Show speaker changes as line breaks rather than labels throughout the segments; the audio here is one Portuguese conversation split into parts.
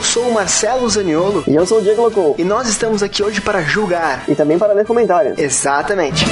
Eu sou o Marcelo Zaniolo.
E eu sou o Diego Locou.
E nós estamos aqui hoje para julgar.
E também para ler comentários.
Exatamente.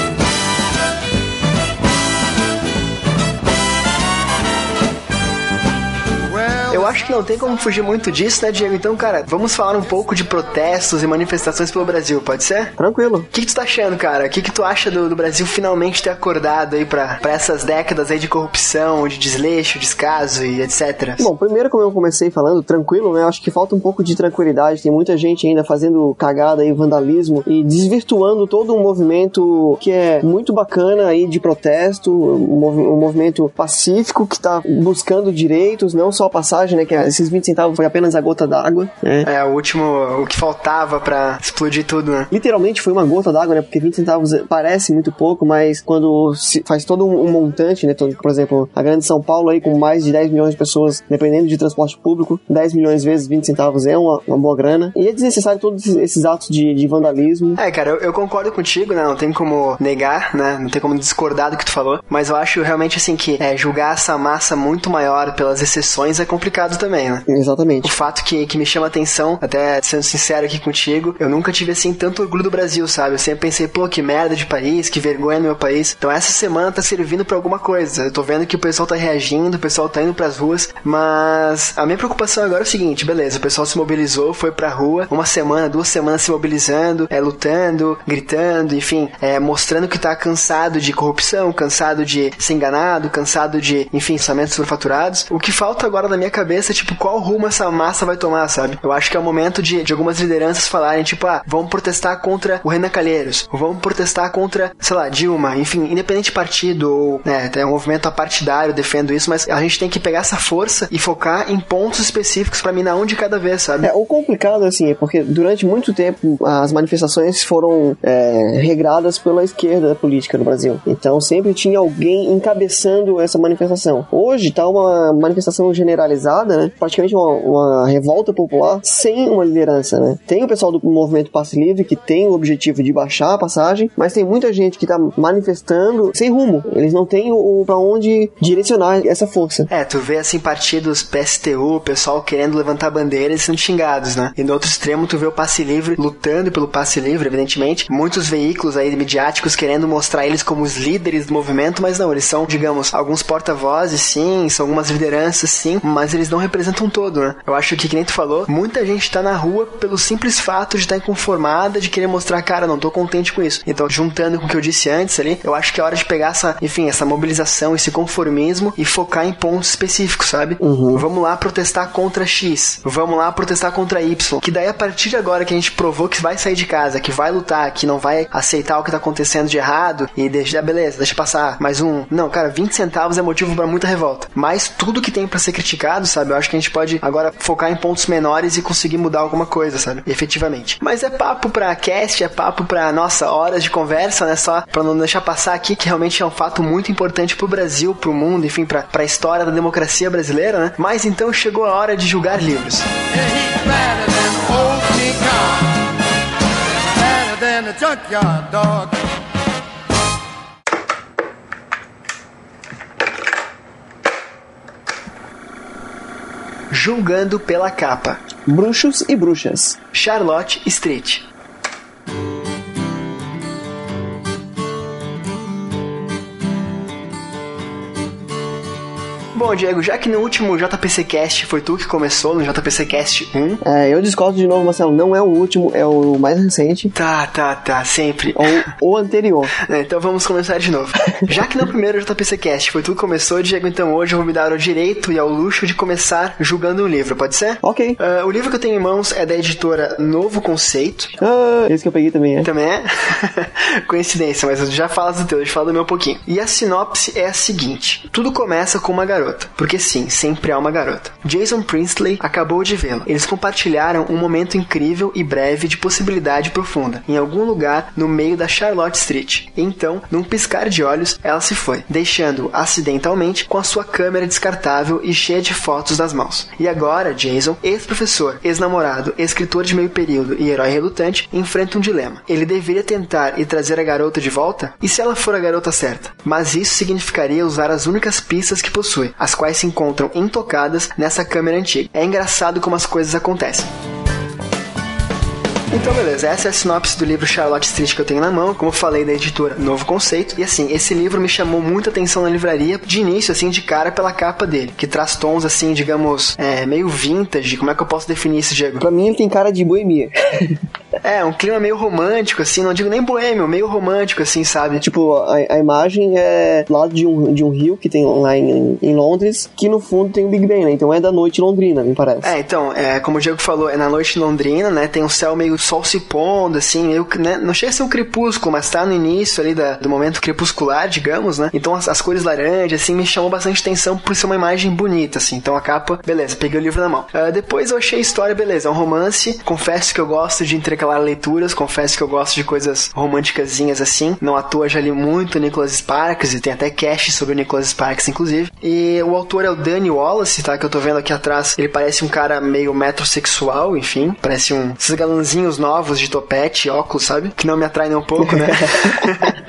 Acho que não tem como fugir muito disso, né, Diego? Então, cara, vamos falar um pouco de protestos e manifestações pelo Brasil, pode ser?
Tranquilo.
O que, que tu tá achando, cara? O que, que tu acha do, do Brasil finalmente ter acordado aí pra, pra essas décadas aí de corrupção, de desleixo, descaso e etc?
Bom, primeiro, como eu comecei falando, tranquilo, né? Acho que falta um pouco de tranquilidade. Tem muita gente ainda fazendo cagada e vandalismo e desvirtuando todo um movimento que é muito bacana aí de protesto, um, mov um movimento pacífico que tá buscando direitos, não só passagem né? Que esses 20 centavos foi apenas a gota d'água. Né?
É, o último, o que faltava para explodir tudo, né?
Literalmente foi uma gota d'água, né? Porque 20 centavos parece muito pouco, mas quando se faz todo um montante, né? Por exemplo, a grande São Paulo aí com mais de 10 milhões de pessoas dependendo de transporte público, 10 milhões vezes 20 centavos é uma, uma boa grana. E é desnecessário todos esses atos de, de vandalismo.
É, cara, eu, eu, concordo contigo, né? Não tem como negar, né? Não tem como discordar do que tu falou. Mas eu acho realmente assim que é, julgar essa massa muito maior pelas exceções é complicado também, né?
Exatamente.
O fato que, que me chama atenção, até sendo sincero aqui contigo, eu nunca tive assim tanto orgulho do Brasil, sabe? Eu sempre pensei, pô, que merda de país, que vergonha no meu país. Então essa semana tá servindo para alguma coisa. Eu tô vendo que o pessoal tá reagindo, o pessoal tá indo pras ruas, mas a minha preocupação agora é o seguinte, beleza, o pessoal se mobilizou, foi pra rua, uma semana, duas semanas se mobilizando, é, lutando, gritando, enfim, é, mostrando que tá cansado de corrupção, cansado de ser enganado, cansado de, enfim, pensamentos superfaturados. O que falta agora na minha cabeça, tipo, qual rumo essa massa vai tomar, sabe? Eu acho que é o momento de, de algumas lideranças falarem, tipo, ah, vamos protestar contra o Renan Calheiros, vamos protestar contra, sei lá, Dilma, enfim, independente de partido, ou, né, tem um movimento apartidário, defendo isso, mas a gente tem que pegar essa força e focar em pontos específicos para minar um de cada vez, sabe?
É, o complicado, assim, é porque durante muito tempo as manifestações foram é, regradas pela esquerda política no Brasil. Então sempre tinha alguém encabeçando essa manifestação. Hoje tá uma manifestação generalizada, né? Praticamente uma, uma revolta popular sem uma liderança, né? Tem o pessoal do movimento Passe Livre que tem o objetivo de baixar a passagem, mas tem muita gente que tá manifestando sem rumo. Eles não têm o, o para onde direcionar essa força.
É, tu vê assim partidos PSTU, o pessoal querendo levantar bandeiras e sendo xingados, né? E no outro extremo tu vê o passe livre lutando pelo passe livre, evidentemente. Muitos veículos aí midiáticos querendo mostrar eles como os líderes do movimento, mas não, eles são, digamos, alguns porta-vozes, sim, são algumas lideranças, sim, mas eles não representam todo, né? Eu acho que, que nem tu falou, muita gente tá na rua pelo simples fato de estar tá inconformada, de querer mostrar, cara, não tô contente com isso. Então, juntando com o que eu disse antes ali, eu acho que é hora de pegar essa, enfim, essa mobilização, esse conformismo e focar em pontos específicos, sabe?
Uhum.
Vamos lá protestar contra X, vamos lá protestar contra Y. Que daí, a partir de agora que a gente provou que vai sair de casa, que vai lutar, que não vai aceitar o que tá acontecendo de errado e deixa, beleza, deixa passar mais um. Não, cara, 20 centavos é motivo para muita revolta. Mas tudo que tem para ser criticado, sabe? Eu acho que a gente pode agora focar em pontos menores e conseguir mudar alguma coisa, sabe? Efetivamente. Mas é papo pra cast, é papo pra, nossa, horas de conversa, né? Só pra não deixar passar aqui, que realmente é um fato muito importante pro Brasil, pro mundo, enfim, pra, pra história da democracia brasileira, né? Mas então chegou a hora de julgar livros. Julgando pela capa.
Bruxos e bruxas.
Charlotte Street. Bom, Diego, já que no último JPC Cast foi tu que começou, no JPC Cast 1.
É, eu discordo de novo, Marcelo. Não é o último, é o mais recente.
Tá, tá, tá, sempre.
Ou o anterior.
É, então vamos começar de novo. já que no primeiro JPC Cast foi tu que começou, Diego, então hoje eu vou me dar o direito e ao luxo de começar julgando um livro, pode ser?
Ok.
Uh, o livro que eu tenho em mãos é da editora Novo Conceito.
Ah, esse que eu peguei também é.
Também é? Coincidência, mas já falas do teu, eu falar do meu um pouquinho. E a sinopse é a seguinte: tudo começa com uma garota. Porque sim, sempre há uma garota. Jason Priestley acabou de vê-la. Eles compartilharam um momento incrível e breve de possibilidade profunda, em algum lugar no meio da Charlotte Street. Então, num piscar de olhos, ela se foi, deixando-o acidentalmente com a sua câmera descartável e cheia de fotos nas mãos. E agora, Jason, ex-professor, ex-namorado, escritor de meio período e herói relutante, enfrenta um dilema. Ele deveria tentar e trazer a garota de volta? E se ela for a garota certa? Mas isso significaria usar as únicas pistas que possui, as quais se encontram intocadas nessa câmera antiga. É engraçado como as coisas acontecem. Então, beleza, essa é a sinopse do livro Charlotte Street que eu tenho na mão, como eu falei da editora Novo Conceito. E assim, esse livro me chamou muita atenção na livraria, de início, assim, de cara pela capa dele, que traz tons, assim, digamos, é, meio vintage. Como é que eu posso definir isso, Diego?
Pra mim, ele tem cara de boemia.
É, um clima meio romântico, assim, não digo nem boêmio, meio romântico, assim, sabe?
Tipo, a, a imagem é lado de um, de um rio que tem lá em, em Londres, que no fundo tem o Big Ben, né? Então é da noite londrina, me parece.
É, então, é, como o Diego falou, é na noite londrina, né? Tem um céu meio sol se pondo, assim, meio, né? Não chega a ser um crepúsculo, mas tá no início ali da, do momento crepuscular, digamos, né? Então as, as cores laranjas, assim, me chamou bastante atenção por ser uma imagem bonita, assim. Então a capa, beleza, peguei o livro na mão. Uh, depois eu achei a história, beleza, é um romance. Confesso que eu gosto de leituras, confesso que eu gosto de coisas românticazinhas assim. Não à toa já li muito Nicholas Sparks e tem até cast sobre o Nicholas Sparks, inclusive. E o autor é o Danny Wallace, tá? Que eu tô vendo aqui atrás. Ele parece um cara meio metrosexual, enfim. Parece um. Esses galanzinhos novos de topete, óculos, sabe? Que não me atrai nem um pouco, né?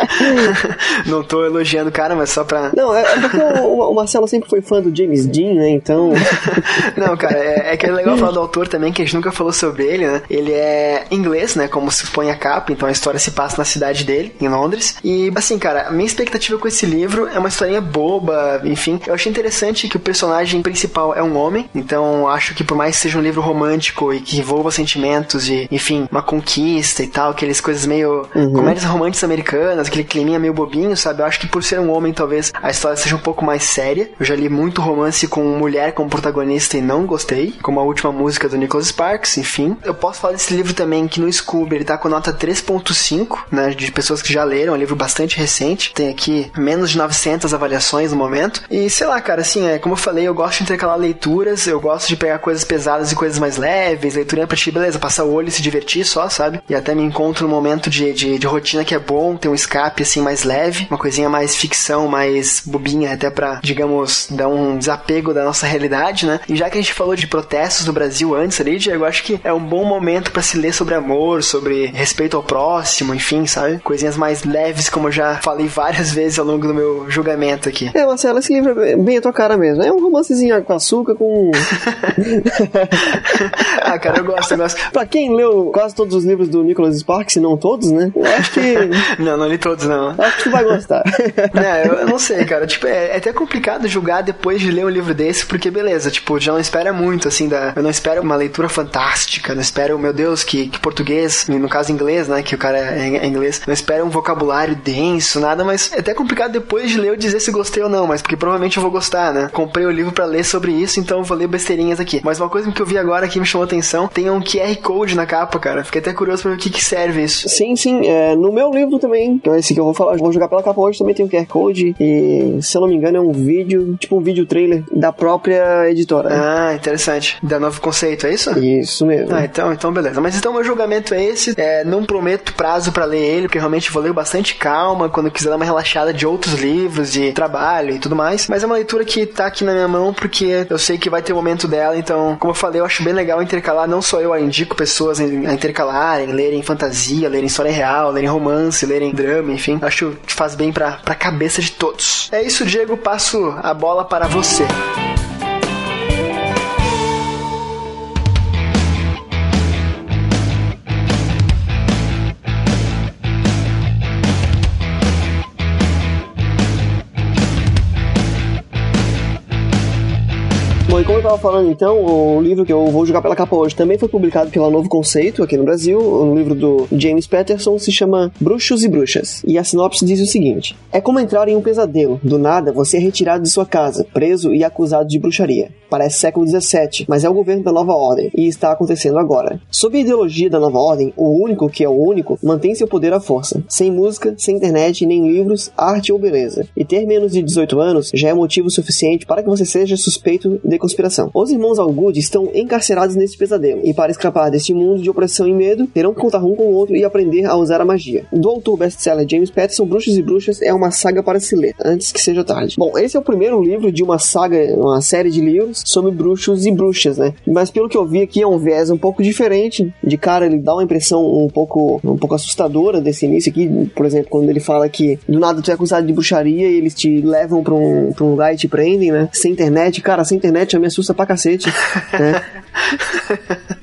não tô elogiando o cara, mas só pra.
Não, é, é porque o, o, Marcelo sempre foi fã do James Dean, né? Então.
não, cara, é, é que é legal falar do autor também, que a gente nunca falou sobre ele, né? Ele é inglês, né? Como se põe a capa, então a história se passa na cidade dele, em Londres. E, assim, cara, a minha expectativa com esse livro é uma historinha boba, enfim. Eu achei interessante que o personagem principal é um homem, então acho que por mais que seja um livro romântico e que envolva sentimentos e, enfim, uma conquista e tal, aquelas coisas meio uhum. comédias românticas americanas, aquele climinha meio bobinho, sabe? Eu acho que por ser um homem, talvez a história seja um pouco mais séria. Eu já li muito romance com mulher como protagonista e não gostei, como a última música do Nicholas Sparks, enfim. Eu posso falar desse livro também no Scooby ele tá com nota 3.5, né, de pessoas que já leram, é um livro bastante recente. Tem aqui menos de 900 avaliações no momento. E sei lá, cara, assim, é como eu falei, eu gosto de intercalar leituras, eu gosto de pegar coisas pesadas e coisas mais leves, leitura pra ti, beleza, passar o olho e se divertir só, sabe? E até me encontro num momento de, de, de rotina que é bom, ter um escape assim mais leve, uma coisinha mais ficção, mais bobinha, até pra, digamos, dar um desapego da nossa realidade, né? E já que a gente falou de protestos no Brasil antes ali, Diego, eu acho que é um bom momento para se ler sobre amor, sobre respeito ao próximo, enfim, sabe? Coisinhas mais leves, como eu já falei várias vezes ao longo do meu julgamento aqui.
É, Marcelo, esse livro é bem a tua cara mesmo. É um romancezinho com açúcar, com.
ah, cara, eu gosto, eu gosto.
pra quem leu quase todos os livros do Nicholas Sparks, se não todos, né? Eu acho que.
não, não li todos, não.
Acho que tu vai gostar.
eu, eu, não sei, cara. Tipo, é, é, até complicado julgar depois de ler um livro desse, porque beleza, tipo, já não espera muito, assim, da. Eu não espero uma leitura fantástica, não espero, meu Deus, que, que português, no caso inglês, né? Que o cara é, é inglês, não espero um vocabulário denso, nada, mas é até complicado depois de ler eu dizer se gostei ou não, mas porque provavelmente eu vou gostar, né? Comprei o livro para ler sobre isso, então eu vou ler besteirinhas aqui. Mas uma coisa que eu vi agora que me chamou atenção, tem um QR Code na capa, cara. Fiquei até curioso pra ver o que, que serve isso.
Sim, sim. É, no meu livro também, que é esse que eu vou falar, vou jogar pela capa hoje, também tem um QR Code. E, se eu não me engano, é um vídeo, tipo um vídeo trailer da própria editora.
Ah, interessante. Da novo conceito, é isso?
Isso mesmo.
Ah, então, então beleza. Mas então meu julgamento é esse. É, não prometo prazo para ler ele, porque realmente vou ler bastante calma quando quiser dar uma relaxada de outros livros, de trabalho e tudo mais. Mas é uma leitura que tá aqui na minha mão porque eu sei que vai ter o momento dela. Então, como eu falei, eu acho bem legal intercalar. Não só eu, eu indico pessoas a intercalarem, lerem fantasia, lerem história real, lerem romance, lerem drama, enfim. Acho que faz bem pra, pra cabeça de todos. É isso, Diego. Passo a bola para você.
Bom, eu tava falando então, o livro que eu vou jogar pela capa hoje também foi publicado pela Novo Conceito aqui no Brasil. O livro do James Patterson se chama Bruxos e Bruxas. E a sinopse diz o seguinte: É como entrar em um pesadelo. Do nada, você é retirado de sua casa, preso e acusado de bruxaria. Parece século XVII, mas é o governo da nova ordem e está acontecendo agora. Sob a ideologia da nova ordem, o único que é o único mantém seu poder à força, sem música, sem internet, nem livros, arte ou beleza. E ter menos de 18 anos já é motivo suficiente para que você seja suspeito de conspiração Os irmãos Algood estão encarcerados nesse pesadelo, e para escapar deste mundo de opressão e medo, terão que contar um com o outro e aprender a usar a magia. Do autor best-seller James Patterson, Bruxos e Bruxas é uma saga para se ler, antes que seja tarde. Bom, esse é o primeiro livro de uma saga, uma série de livros sobre bruxos e bruxas, né? Mas pelo que eu vi aqui é um viés um pouco diferente. De cara ele dá uma impressão um pouco, um pouco assustadora desse início aqui, por exemplo, quando ele fala que do nada tu é acusado de bruxaria e eles te levam pra um, um lugar e te prendem, né? Sem internet, cara, sem internet já me assusta pra cacete, né?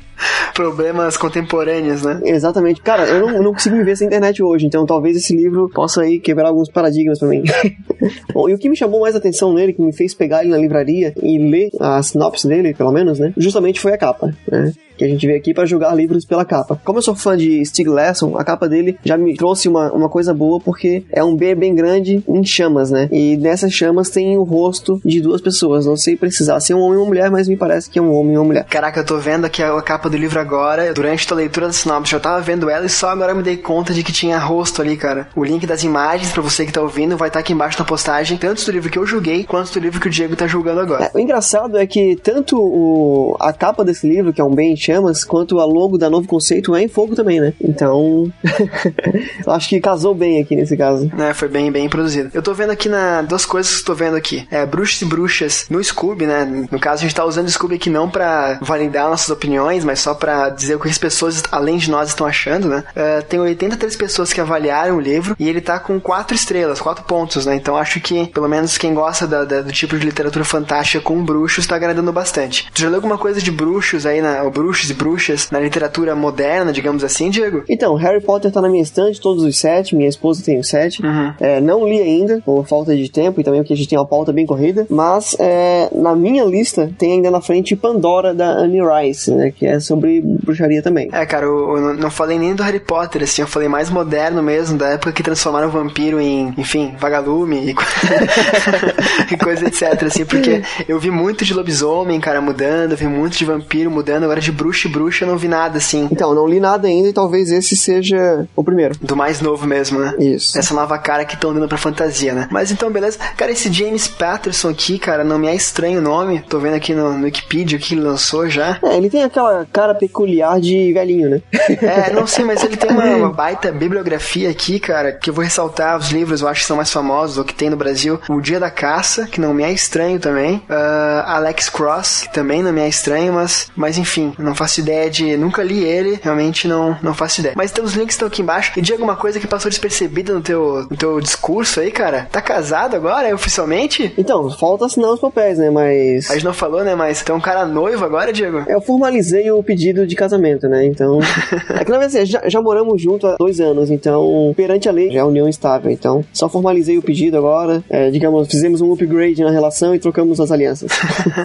Problemas contemporâneos, né?
Exatamente. Cara, eu não, não consigo me ver sem internet hoje, então talvez esse livro possa aí quebrar alguns paradigmas pra mim. Bom, e o que me chamou mais atenção nele, que me fez pegar ele na livraria e ler a sinopse dele, pelo menos, né? Justamente foi a capa, né? Que a gente veio aqui para julgar livros pela capa. Como eu sou fã de Stieg Larsson, a capa dele já me trouxe uma, uma coisa boa porque é um B bem grande em chamas, né? E nessas chamas tem o rosto de duas pessoas. Não sei precisar ser um homem ou uma mulher, mas me parece que é um homem e uma mulher.
Caraca, eu tô vendo aqui a capa do livro agora. Durante a leitura da sinopse, eu tava vendo ela e só agora me dei conta de que tinha rosto ali, cara. O link das imagens para você que tá ouvindo vai estar tá aqui embaixo na postagem, tanto do livro que eu julguei quanto do livro que o Diego tá julgando agora.
É, o engraçado é que tanto o, a capa desse livro, que é um bem em chamas, quanto a logo da Novo Conceito é em fogo também, né? Então, eu acho que casou bem aqui nesse caso.
É, foi bem, bem produzido. Eu tô vendo aqui na duas coisas que estou vendo aqui. É, bruxos e bruxas no Scooby, né? No caso, a gente tá usando o Scooby aqui não para validar nossas opiniões, mas só para dizer o que as pessoas, além de nós, estão achando, né? Uh, tem 83 pessoas que avaliaram o livro e ele tá com quatro estrelas, quatro pontos, né? Então acho que, pelo menos quem gosta da, da, do tipo de literatura fantástica com bruxos, tá agradando bastante. Tu já leu alguma coisa de bruxos aí, na, ou bruxos e bruxas na literatura moderna, digamos assim, Diego?
Então, Harry Potter tá na minha estante, todos os sete, minha esposa tem os sete. Uhum. É, não li ainda, por falta de tempo e também porque a gente tem uma pauta bem corrida, mas é, na minha lista tem ainda na frente Pandora da Annie Rice, né, que é sobre bruxaria também.
É, cara, eu, eu não falei nem do Harry Potter, assim, eu falei mais moderno mesmo, da época que transformaram o vampiro em, enfim, vagalume e, e coisa etc, assim, porque eu vi muito de lobisomem, cara, mudando, vi muito de vampiro mudando, agora de bruxa e bruxa não vi nada, assim.
Então, não li nada ainda e talvez esse seja o primeiro.
Do mais novo mesmo, né?
Isso.
Essa nova cara que estão dando pra fantasia, né? Mas então, beleza. Cara, esse James Patterson aqui, cara, não me é estranho o nome. Tô vendo aqui no, no Wikipedia que ele lançou já.
É, ele tem aquela cara peculiar de velhinho, né?
é, não sei, mas ele tem uma, uma, baita bibliografia aqui, cara, que eu vou ressaltar os livros, eu acho que são mais famosos, ou que tem no Brasil. O Dia da Caça, que não me é estranho também. Uh, Alex Cross, que também não me é estranho, mas, mas enfim, não faço ideia de. Nunca li ele, realmente não, não faço ideia. Mas então os links estão aqui embaixo. E de alguma coisa que passou despercebida no teu, no teu discurso aí, cara? Tá casado agora, oficialmente?
Então, falta assinar os papéis, né? Mas.
A gente não falou, né? Mas tem um cara noivo agora, Diego?
Eu formalizei o pedido de casamento, né? Então. é que na verdade assim, já, já moramos juntos há dois anos, então, perante a lei, já é união estável. Então, só formalizei o pedido agora. É, digamos, fizemos um upgrade na relação e trocamos as alianças.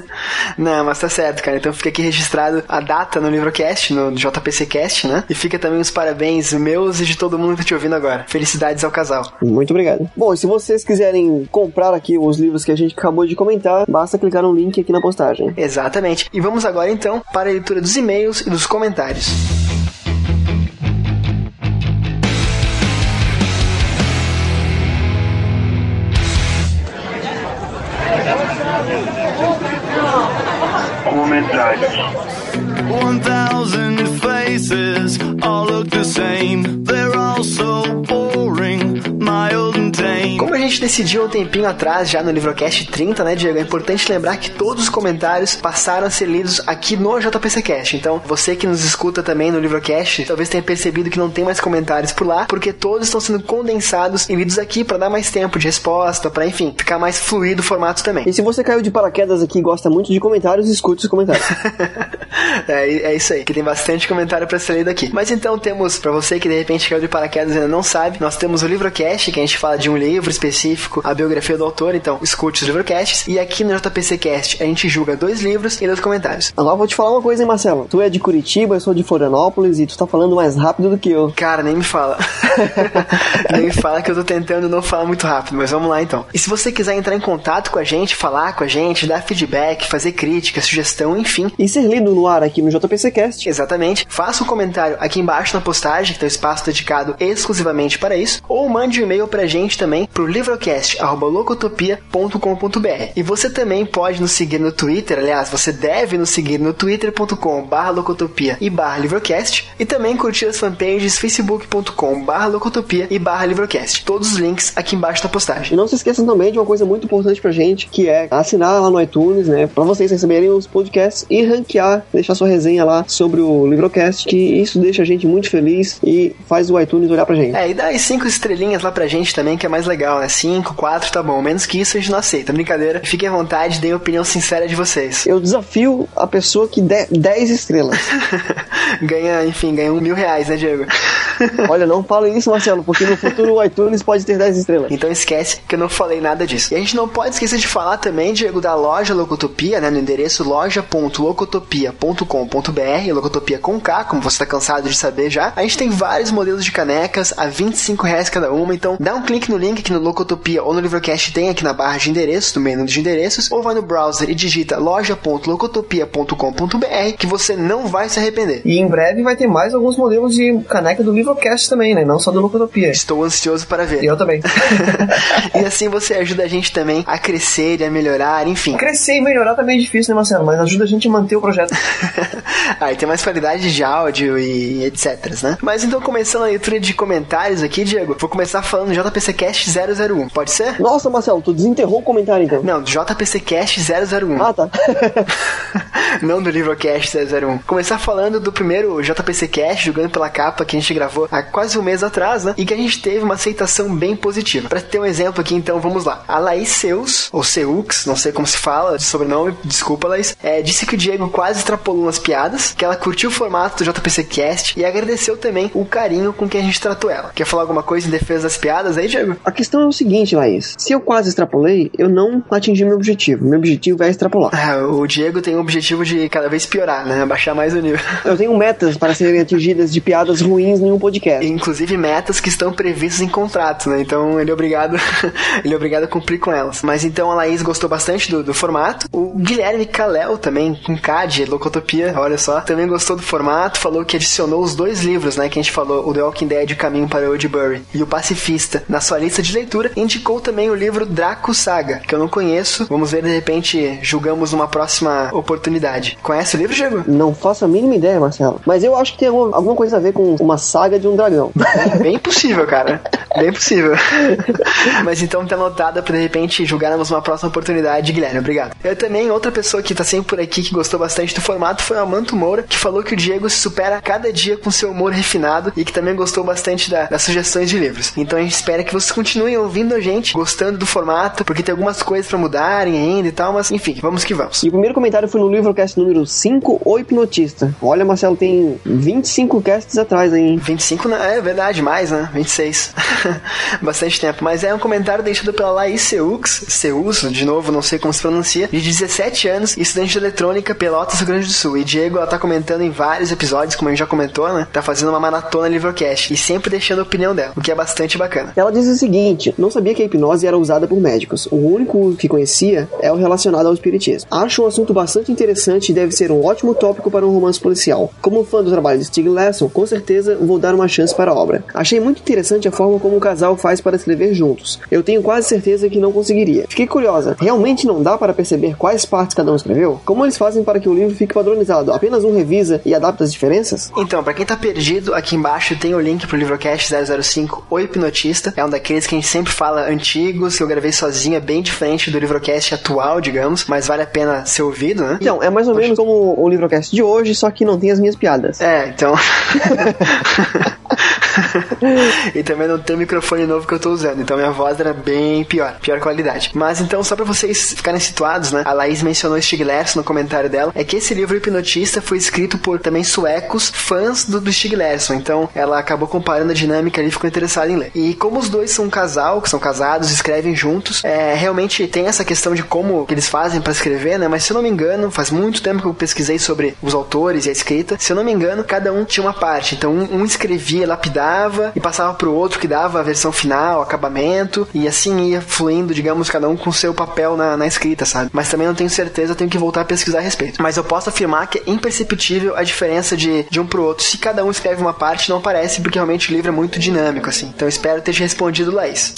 não, mas tá certo, cara. Então fica aqui registrado a data no Livrocast, no JPCcast, né? E fica também os parabéns meus e de todo mundo que tá te ouvindo agora. Felicidades ao casal.
Muito obrigado. Bom, e se vocês quiserem comprar aqui os livros que a gente acabou de comentar, basta clicar no link aqui na postagem.
Exatamente. E vamos agora então para a leitura dos e-mails e dos comentários.
Comentários. 1000 faces all look the same. They're
Como a gente decidiu um tempinho atrás, já no Livrocast 30, né, Diego? É importante lembrar que todos os comentários passaram a ser lidos aqui no JPCcast. Então, você que nos escuta também no Livrocast, talvez tenha percebido que não tem mais comentários por lá, porque todos estão sendo condensados e lidos aqui para dar mais tempo de resposta, para enfim, ficar mais fluido o formato também.
E se você caiu de paraquedas aqui e gosta muito de comentários, escute os comentários.
é, é isso aí, que tem bastante comentário para ser lido aqui. Mas então temos, para você que de repente caiu de paraquedas e ainda não sabe, nós temos o Livrocast, que a gente fala de um livro específico, a biografia do autor, então escute os Livrocasts. E aqui no JPCcast a gente julga dois livros e dois comentários.
Agora vou te falar uma coisa, hein, Marcelo? Tu é de Curitiba, eu sou de Florianópolis e tu tá falando mais rápido do que eu.
Cara, nem me fala. nem me fala que eu tô tentando não falar muito rápido, mas vamos lá então. E se você quiser entrar em contato com a gente, falar com a gente, dar feedback, fazer crítica, sugestão, enfim.
E ser lido no ar aqui no JPCcast.
Exatamente. Faça um comentário aqui embaixo na postagem, que tem um espaço dedicado exclusivamente para isso, ou mande um e-mail pra gente também pro livrocast@locotopia.com.br. E você também pode nos seguir no Twitter, aliás, você deve nos seguir no twitter.com/locotopia e barra livrocast e também curtir as fanpages facebook.com/locotopia e barra livrocast. Todos os links aqui embaixo na postagem.
E não se esqueçam também de uma coisa muito importante pra gente, que é assinar lá no iTunes, né, para vocês receberem os podcasts e ranquear, deixar sua resenha lá sobre o Livrocast, que isso deixa a gente muito feliz e faz o iTunes olhar pra gente.
É, e dá aí cinco estrelinhas lá pra gente também, que é mais legal, né? Cinco, quatro, tá bom. Menos que isso a gente não aceita. Brincadeira. Fiquem à vontade, deem a opinião sincera de vocês.
Eu desafio a pessoa que der 10 estrelas.
ganha, enfim, ganha um mil reais, né, Diego?
Olha, não fala isso, Marcelo, porque no futuro o iTunes pode ter 10 estrelas.
Então esquece que eu não falei nada disso. E a gente não pode esquecer de falar também, Diego, da loja Locotopia, né? No endereço loja.locotopia.com.br, Locotopia com K, como você tá cansado de saber já. A gente tem vários modelos de canecas a 25 reais cada uma, então dá um clique no link aqui no Locotopia ou no Livrocast tem aqui na barra de endereços, no menu de endereços, ou vai no browser e digita loja.locotopia.com.br que você não vai se arrepender.
E em breve vai ter mais alguns modelos de caneca do Livrocast também, né? Não só do Locotopia.
Estou ansioso para ver.
E eu também.
e assim você ajuda a gente também a crescer e a melhorar, enfim.
Crescer e melhorar também é difícil, né, Marcelo? Mas ajuda a gente a manter o projeto.
ah, e tem mais qualidade de áudio e etc, né? Mas então, começando a leitura de comentários aqui, Diego, vou começar falando JPCcast 001. Pode ser?
Nossa, Marcelo, tu desenterrou o comentário então.
Não, JPCcast 001.
Ah, tá.
Não do Livrocast 001. Começar falando do primeiro JPCcast, jogando pela capa, que a gente gravou há quase um mês atrás, né? E que a gente teve uma aceitação bem positiva. Pra ter um exemplo aqui, então, vamos lá. A Laís Seus, ou Seux, não sei como se fala de sobrenome, desculpa, Laís, é, disse que o Diego quase extrapolou umas piadas, que ela curtiu o formato do JPCcast e agradeceu também o carinho com que a gente tratou ela. Quer falar alguma coisa em defesa das piadas aí, Diego?
A questão é o seguinte, Laís. Se eu quase extrapolei, eu não atingi meu objetivo. Meu objetivo é extrapolar.
Ah, o Diego tem o objetivo de cada vez piorar, né? Baixar mais o nível.
Eu tenho metas para serem atingidas de piadas ruins em um podcast.
Inclusive metas que estão previstas em contrato, né? Então ele é obrigado, ele é obrigado a cumprir com elas. Mas então a Laís gostou bastante do, do formato. O Guilherme Kalel também, com de Locotopia, olha só, também gostou do formato, falou que adicionou os dois livros, né? Que a gente falou, o The Walking Dead, Caminho para Oldbury e o Pacifista, na sua lista de leitura. Indicou também o livro Draco Saga, que eu não conheço. Vamos ver, de repente, julgamos numa próxima oportunidade. Conhece o livro, Diego?
Não faço a mínima ideia, Marcelo. Mas eu acho que tem alguma, alguma coisa a ver com uma saga de um dragão.
Bem possível, cara. Bem possível. Mas então tá anotada pra de repente julgarmos uma próxima oportunidade, Guilherme. Obrigado. Eu também, outra pessoa que tá sempre por aqui que gostou bastante do formato foi o Amanto Moura, que falou que o Diego se supera cada dia com seu humor refinado e que também gostou bastante da, das sugestões de livros. Então a gente espera que vocês continuem ouvindo a gente, gostando do formato, porque tem algumas coisas para mudarem ainda e tal, mas enfim, vamos que vamos.
E o primeiro comentário foi no livrocast número 5, O Hipnotista. Olha, Marcelo, tem 25 casts atrás aí, hein?
25, né? é verdade, mais, né? 26. Bastante tempo. Mas é um comentário deixado pela Laís Seux, Seus, de novo, não sei como se pronuncia, de 17 anos, estudante de eletrônica, Pelotas, Rio Grande do Sul. E Diego, ela tá comentando em vários episódios, como a gente já comentou, né? Tá fazendo uma maratona Livrocast e sempre deixando a opinião dela, o que é bastante bacana.
Ela diz o seguinte: não sabia que a hipnose era usada por médicos. O único que conhecia é o relacionado ao espiritismo. Acho um assunto bastante interessante e deve ser um ótimo tópico para um romance policial. Como fã do trabalho de Stig Larsson, com certeza vou dar uma chance para a obra. Achei muito interessante a forma como o casal faz para escrever juntos. Eu tenho quase certeza que não conseguiria. Fiquei curiosa, realmente não dá para perceber quais partes cada um escreveu? Como eles fazem para que o livro fique padronizado? Apenas um revisa e adapta as diferenças?
Então, para quem tá perdido, aqui embaixo tem o link pro Livrocast 005, O Hipnotista. É um daqueles que a gente sempre fala antigos, que eu gravei sozinho, é bem diferente do Livrocast atual, digamos, mas vale a pena ser ouvido, né?
Então, é mais ou menos como o Livrocast de hoje, só que não tem as minhas piadas.
É, então. e também não tem microfone novo que eu tô usando, então minha voz era bem pior, pior qualidade. Mas então, só pra vocês ficarem situados, né? A Laís mencionou Stig Larsson no comentário dela, é que esse livro Hipnotista foi escrito por também suecos fãs do, do Stig Larsson, então ela acabou comparando a dinâmica ali e ficou interessada em ler. E como os dois são um casal, que são casados, escrevem juntos, é, realmente tem essa questão de como eles fazem para escrever, né? Mas se eu não me engano, faz muito tempo que eu pesquisei sobre os autores e a escrita, se eu não me engano, cada um tinha uma parte, então um, um escrevia lapidar terminava e passava pro outro que dava a versão final, acabamento, e assim ia fluindo, digamos, cada um com seu papel na, na escrita, sabe? Mas também não tenho certeza, tenho que voltar a pesquisar a respeito. Mas eu posso afirmar que é imperceptível a diferença de, de um pro outro. Se cada um escreve uma parte, não aparece, porque realmente o livro é muito dinâmico, assim. Então espero ter te respondido, Laís.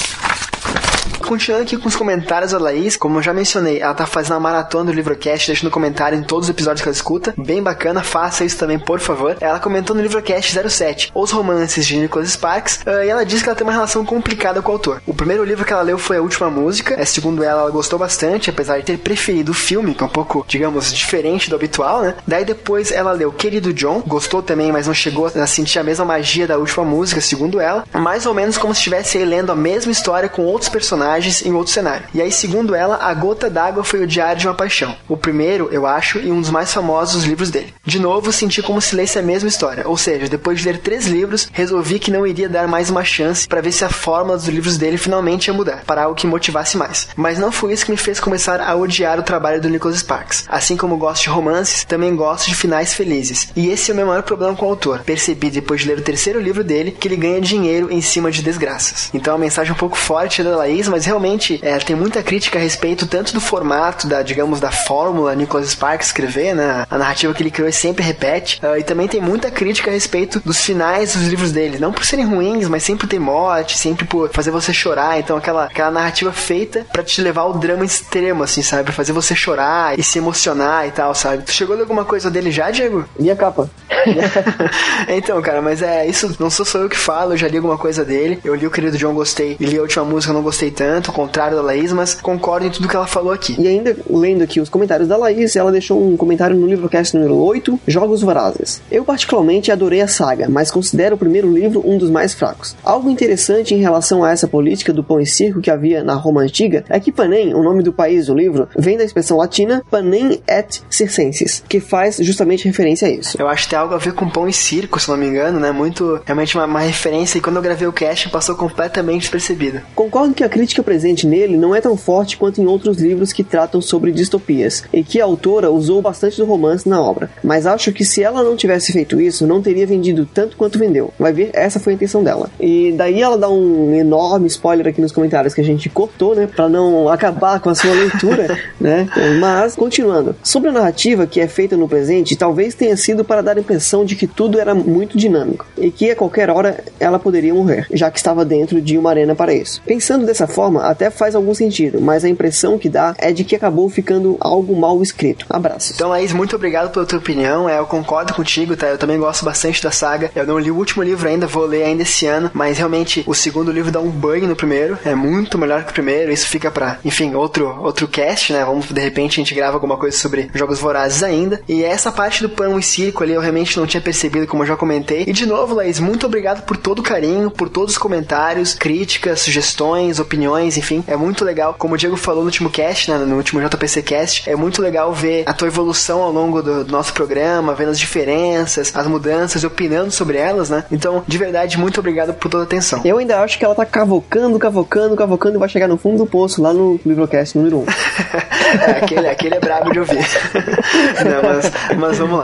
Continuando aqui com os comentários da Laís, como eu já mencionei, ela tá fazendo a maratona do Livrocast, deixando comentário em todos os episódios que ela escuta. Bem bacana, faça isso também, por favor. Ela comentou no Livrocast 07, Os Romances de Nicholas Sparks, uh, e ela diz que ela tem uma relação complicada com o autor. O primeiro livro que ela leu foi A Última Música, é, segundo ela, ela gostou bastante, apesar de ter preferido o filme, que é um pouco, digamos, diferente do habitual, né? Daí depois ela leu Querido John, gostou também, mas não chegou a sentir a mesma magia da última música, segundo ela. Mais ou menos como se estivesse lendo a mesma história com outros personagens personagens em outro cenário. E aí, segundo ela, A Gota d'Água foi o Diário de uma Paixão. O primeiro, eu acho, e um dos mais famosos livros dele. De novo, senti como se lesse a mesma história, ou seja, depois de ler três livros, resolvi que não iria dar mais uma chance para ver se a fórmula dos livros dele finalmente ia mudar, para algo que motivasse mais. Mas não foi isso que me fez começar a odiar o trabalho do Nicholas Sparks. Assim como gosto de romances, também gosto de finais felizes. E esse é o meu maior problema com o autor. Percebi depois de ler o terceiro livro dele que ele ganha dinheiro em cima de desgraças. Então a mensagem é um pouco forte da Laís, mas realmente é, tem muita crítica a respeito tanto do formato, da, digamos, da fórmula Nicholas Sparks escrever, né? A narrativa que ele criou e sempre repete. Uh, e também tem muita crítica a respeito dos finais dos livros dele. Não por serem ruins, mas sempre ter morte, sempre por fazer você chorar. Então aquela, aquela narrativa feita para te levar ao drama extremo, assim, sabe? Pra fazer você chorar e se emocionar e tal, sabe? Tu chegou a ler alguma coisa dele já, Diego?
E a capa?
então, cara, mas é isso. Não sou só eu que falo, eu já li alguma coisa dele. Eu li o querido John, gostei. E li a última música, não gostei tanto. Ao contrário da Laís, mas concordo em tudo que ela falou aqui.
E ainda, lendo aqui os comentários da Laís, ela deixou um comentário no livrocast número 8, Jogos Vorazes. Eu particularmente adorei a saga, mas considero o primeiro livro um dos mais fracos. Algo interessante em relação a essa política do pão e circo que havia na Roma Antiga é que Panem, o nome do país do livro, vem da expressão latina Panem et Circenses, que faz justamente referência a isso.
Eu acho que tem algo a ver com pão e circo, se não me engano, né? Muito, realmente uma, uma referência e quando eu gravei o cast passou completamente despercebida.
Concordo que a crítica presente nele não é tão forte quanto em outros livros que tratam sobre distopias, e que a autora usou bastante do romance na obra. Mas acho que se ela não tivesse feito isso, não teria vendido tanto quanto vendeu. Vai ver, essa foi a intenção dela. E daí ela dá um enorme spoiler aqui nos comentários que a gente cortou, né, para não acabar com a sua leitura, né? Mas continuando, sobre a narrativa que é feita no presente, talvez tenha sido para dar a impressão de que tudo era muito dinâmico e que a qualquer hora ela poderia morrer, já que estava dentro de uma arena para isso. Pensando dessa forma, até faz algum sentido, mas a impressão que dá é de que acabou ficando algo mal escrito. Abraços.
Então, Laís, muito obrigado pela tua opinião. É, eu concordo contigo, tá? Eu também gosto bastante da saga. Eu não li o último livro ainda, vou ler ainda esse ano, mas realmente o segundo livro dá um banho no primeiro. É muito melhor que o primeiro. Isso fica pra, enfim, outro, outro cast, né? Vamos, de repente, a gente grava alguma coisa sobre jogos vorazes ainda. E essa parte do pão e circo ali eu realmente não tinha percebido, como eu já comentei. E de novo, Laís, muito obrigado por todo o carinho, por todos os comentários, críticas, sugestões, opiniões, enfim. É muito legal. Como o Diego falou no último cast, né, no último JPC Cast, é muito legal ver a tua evolução ao longo do, do nosso programa, vendo as diferenças, as mudanças e opinando sobre elas, né? Então, de verdade, muito obrigado por toda a atenção.
Eu ainda acho que ela tá cavocando, cavocando, cavocando e vai chegar no fundo do poço, lá no Livrocast número 1.
é, aquele, aquele é brabo de ouvir. Não, mas, mas vamos lá.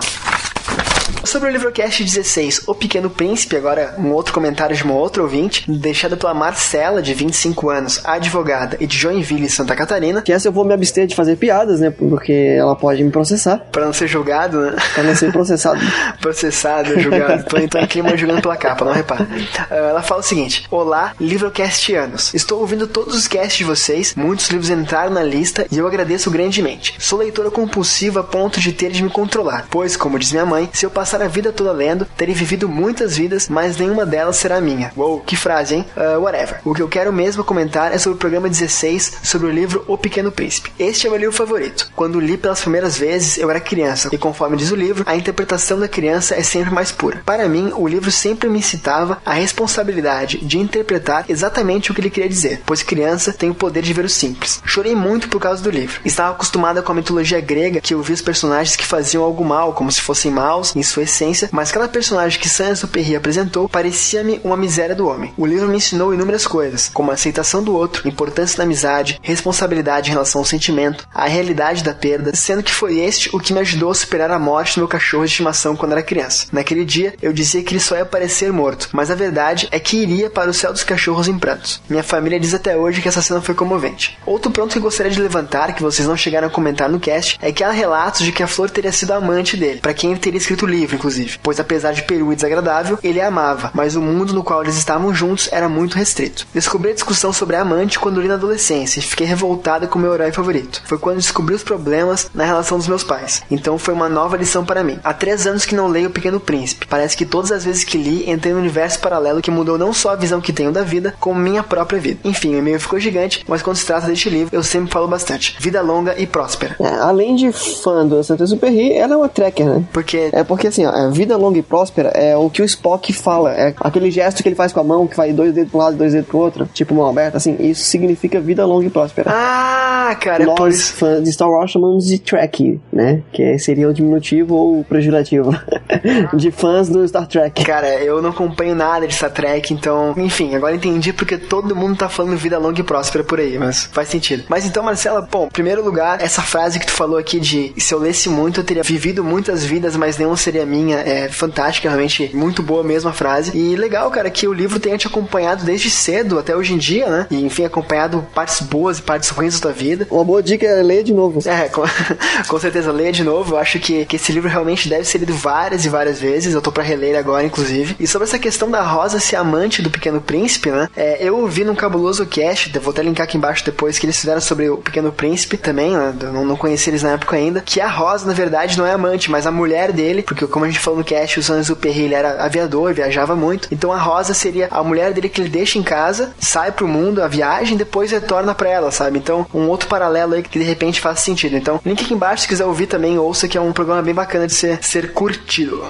Sobre o livrocast 16, O Pequeno Príncipe, agora um outro comentário de uma outra ouvinte, deixado pela Marcela, de 25 anos, advogada e de Joinville, Santa Catarina.
Que essa eu vou me abster de fazer piadas, né? Porque ela pode me processar.
Pra não ser julgado, né?
Pra não ser processado.
processado, julgado. Tô então em clima julgando pela capa, não repara. Uh, ela fala o seguinte: Olá, livrocastianos. Estou ouvindo todos os casts de vocês, muitos livros entraram na lista e eu agradeço grandemente. Sou leitora compulsiva a ponto de ter de me controlar, pois, como diz minha mãe, se eu passar a vida toda lendo, terei vivido muitas vidas, mas nenhuma delas será minha. Uou, que frase, hein? Uh, whatever. O que eu quero mesmo comentar é sobre o programa 16, sobre o livro O Pequeno Príncipe. Este é meu livro favorito. Quando li pelas primeiras vezes, eu era criança, e conforme diz o livro, a interpretação da criança é sempre mais pura. Para mim, o livro sempre me incitava a responsabilidade de interpretar exatamente o que ele queria dizer, pois criança tem o poder de ver o simples. Chorei muito por causa do livro. Estava acostumada com a mitologia grega, que eu vi os personagens que faziam algo mal, como se fossem maus em sua sua essência, mas cada personagem que Saint-Exupéry apresentou parecia-me uma miséria do homem. O livro me ensinou inúmeras coisas, como a aceitação do outro, importância da amizade, responsabilidade em relação ao sentimento, a realidade da perda, sendo que foi este o que me ajudou a superar a morte do meu cachorro de estimação quando era criança. Naquele dia, eu dizia que ele só ia aparecer morto, mas a verdade é que iria para o céu dos cachorros em prantos. Minha família diz até hoje que essa cena foi comovente. Outro ponto que gostaria de levantar, que vocês não chegaram a comentar no cast, é que há relatos de que a Flor teria sido amante dele, para quem teria escrito o livro, inclusive, pois apesar de peru e desagradável, ele a amava, mas o mundo no qual eles estavam juntos era muito restrito. Descobri a discussão sobre a amante quando li na adolescência e fiquei revoltada com meu herói favorito. Foi quando descobri os problemas na relação dos meus pais. Então foi uma nova lição para mim. Há três anos que não leio O Pequeno Príncipe. Parece que todas as vezes que li, entrei num universo paralelo que mudou não só a visão que tenho da vida, como minha própria vida. Enfim, o e-mail ficou gigante, mas quando se trata deste livro, eu sempre falo bastante. Vida longa e próspera.
É, além de fã do Santa Superri, ela é uma tracker, né?
Porque
É porque assim, ó, é, vida longa e próspera é o que o Spock fala. É aquele gesto que ele faz com a mão, que vai dois dedos pra um lado e dois dedos pro outro, tipo mão aberta, assim, isso significa vida longa e próspera.
Ah, cara, é por
Nós,
isso.
fãs de Star Wars, chamamos de Trek, né? Que seria o diminutivo ou o pejorativo de fãs do Star Trek.
Cara, eu não acompanho nada de Star Trek, então, enfim, agora entendi porque todo mundo tá falando vida longa e próspera por aí, mas faz sentido. Mas então, Marcela, bom, em primeiro lugar, essa frase que tu falou aqui de se eu lesse muito, eu teria vivido muitas vidas, mas nenhuma seria minha, é fantástica, realmente muito boa mesmo a frase. E legal, cara, que o livro tenha te acompanhado desde cedo até hoje em dia, né? E enfim, acompanhado partes boas e partes ruins da tua vida.
Uma boa dica é ler de novo.
É, com, com certeza, leia de novo. Eu acho que, que esse livro realmente deve ser lido várias e várias vezes. Eu tô pra reler agora, inclusive. E sobre essa questão da Rosa ser amante do Pequeno Príncipe, né? É, eu ouvi num cabuloso cast, vou até linkar aqui embaixo depois, que eles fizeram sobre o Pequeno Príncipe também, né? Eu não, não conheci eles na época ainda. Que a Rosa, na verdade, não é amante, mas a mulher dele, porque como a gente falou no cast, o Saint-Exupéry, ele era aviador, viajava muito. Então a Rosa seria a mulher dele que ele deixa em casa, sai pro mundo, a viagem, depois retorna pra ela, sabe? Então, um outro paralelo aí que de repente faz sentido. Então, link aqui embaixo se quiser ouvir também, ouça que é um programa bem bacana de ser, ser curtido.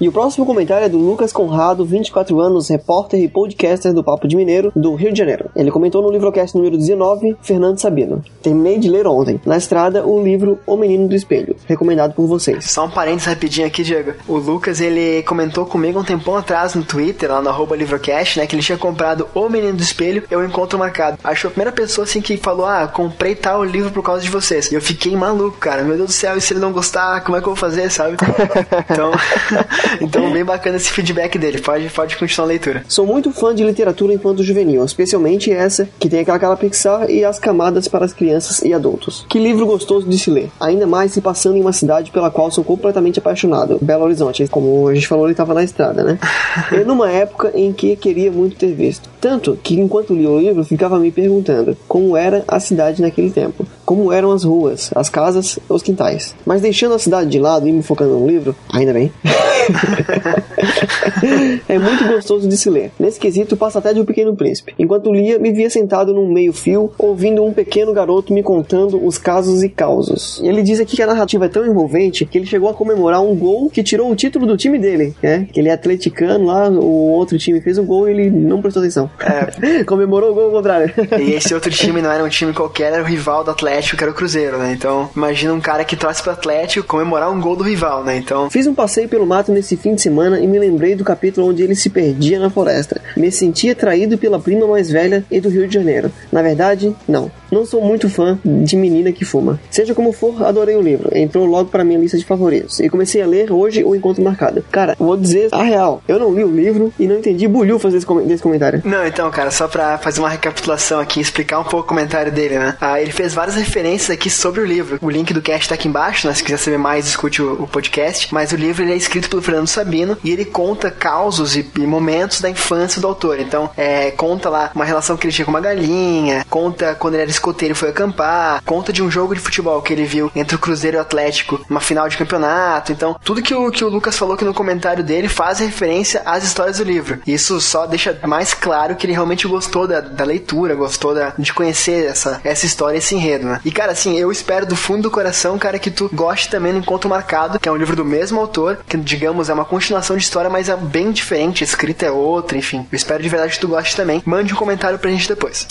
E o próximo comentário é do Lucas Conrado, 24 anos, repórter e podcaster do Papo de Mineiro, do Rio de Janeiro. Ele comentou no livrocast número 19, Fernando Sabino. Terminei de ler ontem, na estrada, o livro O Menino do Espelho, recomendado por vocês.
Só um parênteses rapidinho aqui, Diego. O Lucas, ele comentou comigo um tempão atrás no Twitter, lá no arroba Livrocast, né, que ele tinha comprado O Menino do Espelho, Eu Encontro Marcado. Acho a primeira pessoa, assim, que falou, ah, comprei tal livro por causa de vocês. E eu fiquei maluco, cara. Meu Deus do céu, e se ele não gostar, como é que eu vou fazer, sabe? Então, então bem bacana esse feedback dele. Pode, pode continuar a leitura.
Sou muito fã de literatura infanto juvenil, especialmente essa que tem aquela cara Pixar e as camadas para as crianças e adultos. Que livro gostoso de se ler, ainda mais se passando em uma cidade pela qual sou completamente apaixonado, Belo Horizonte. Como a gente falou, ele estava na estrada, né? e numa época em que queria muito ter visto. Tanto que enquanto lia o livro, ficava me perguntando como era a cidade naquele tempo, como eram as ruas, as casas, os quintais. Mas deixando a cidade de lado e me focando no livro, ainda bem. é muito gostoso de se ler. Nesse quesito, passa até de um pequeno príncipe. Enquanto lia, me via sentado num meio-fio, ouvindo um pequeno garoto me contando os casos e causos. Ele diz aqui que a narrativa é tão envolvente que ele chegou a comemorar um gol que tirou o título do time dele, né? Que ele é atleticano lá, o outro time fez um gol e ele não prestou atenção.
É.
Comemorou o gol ao contrário.
E esse outro time não era um time qualquer, era o rival do Atlético, que era o Cruzeiro, né? Então, imagina um cara que torce pro Atlético comemorar um gol do rival, né? Então,
Fiz um passeio pelo mato nesse fim de semana e me lembrei do capítulo onde ele se perdia na floresta. Me sentia traído pela prima mais velha e do Rio de Janeiro. Na verdade, não. Não sou muito fã de menina que fuma. Seja como for, adorei o livro. Entrou logo para minha lista de favoritos. E comecei a ler hoje o Encontro Marcado. Cara, vou dizer a real. Eu não li o livro e não entendi bulhufas desse, com- desse comentário.
Não, então, cara, só pra fazer uma recapitulação aqui, explicar um pouco o comentário dele, né? Ah, ele fez várias referências aqui sobre o livro. O link do cast tá aqui embaixo, né? Se quiser saber mais, escute o, o podcast. Mas o livro ele é escrito pelo Fernando Sabino e ele conta causos e, e momentos da infância do autor. Então, é, conta lá uma relação que ele tinha com uma galinha, conta quando ele era escoteiro e foi acampar, conta de um jogo de futebol que ele viu entre o Cruzeiro e o Atlético, uma final de campeonato. Então, tudo que o, que o Lucas falou aqui no comentário dele faz referência às histórias do livro. Isso só deixa mais claro que ele realmente gostou da, da leitura, gostou da, de conhecer essa, essa história, esse enredo, né? E, cara, assim, eu espero do fundo do coração, cara, que tu goste também do Encontro Marcado, que é um livro do mesmo autor, que, digamos, é uma continuação de história, mas é bem diferente, a escrita é outra, enfim. Eu espero de verdade que tu goste também. Mande um comentário pra gente depois.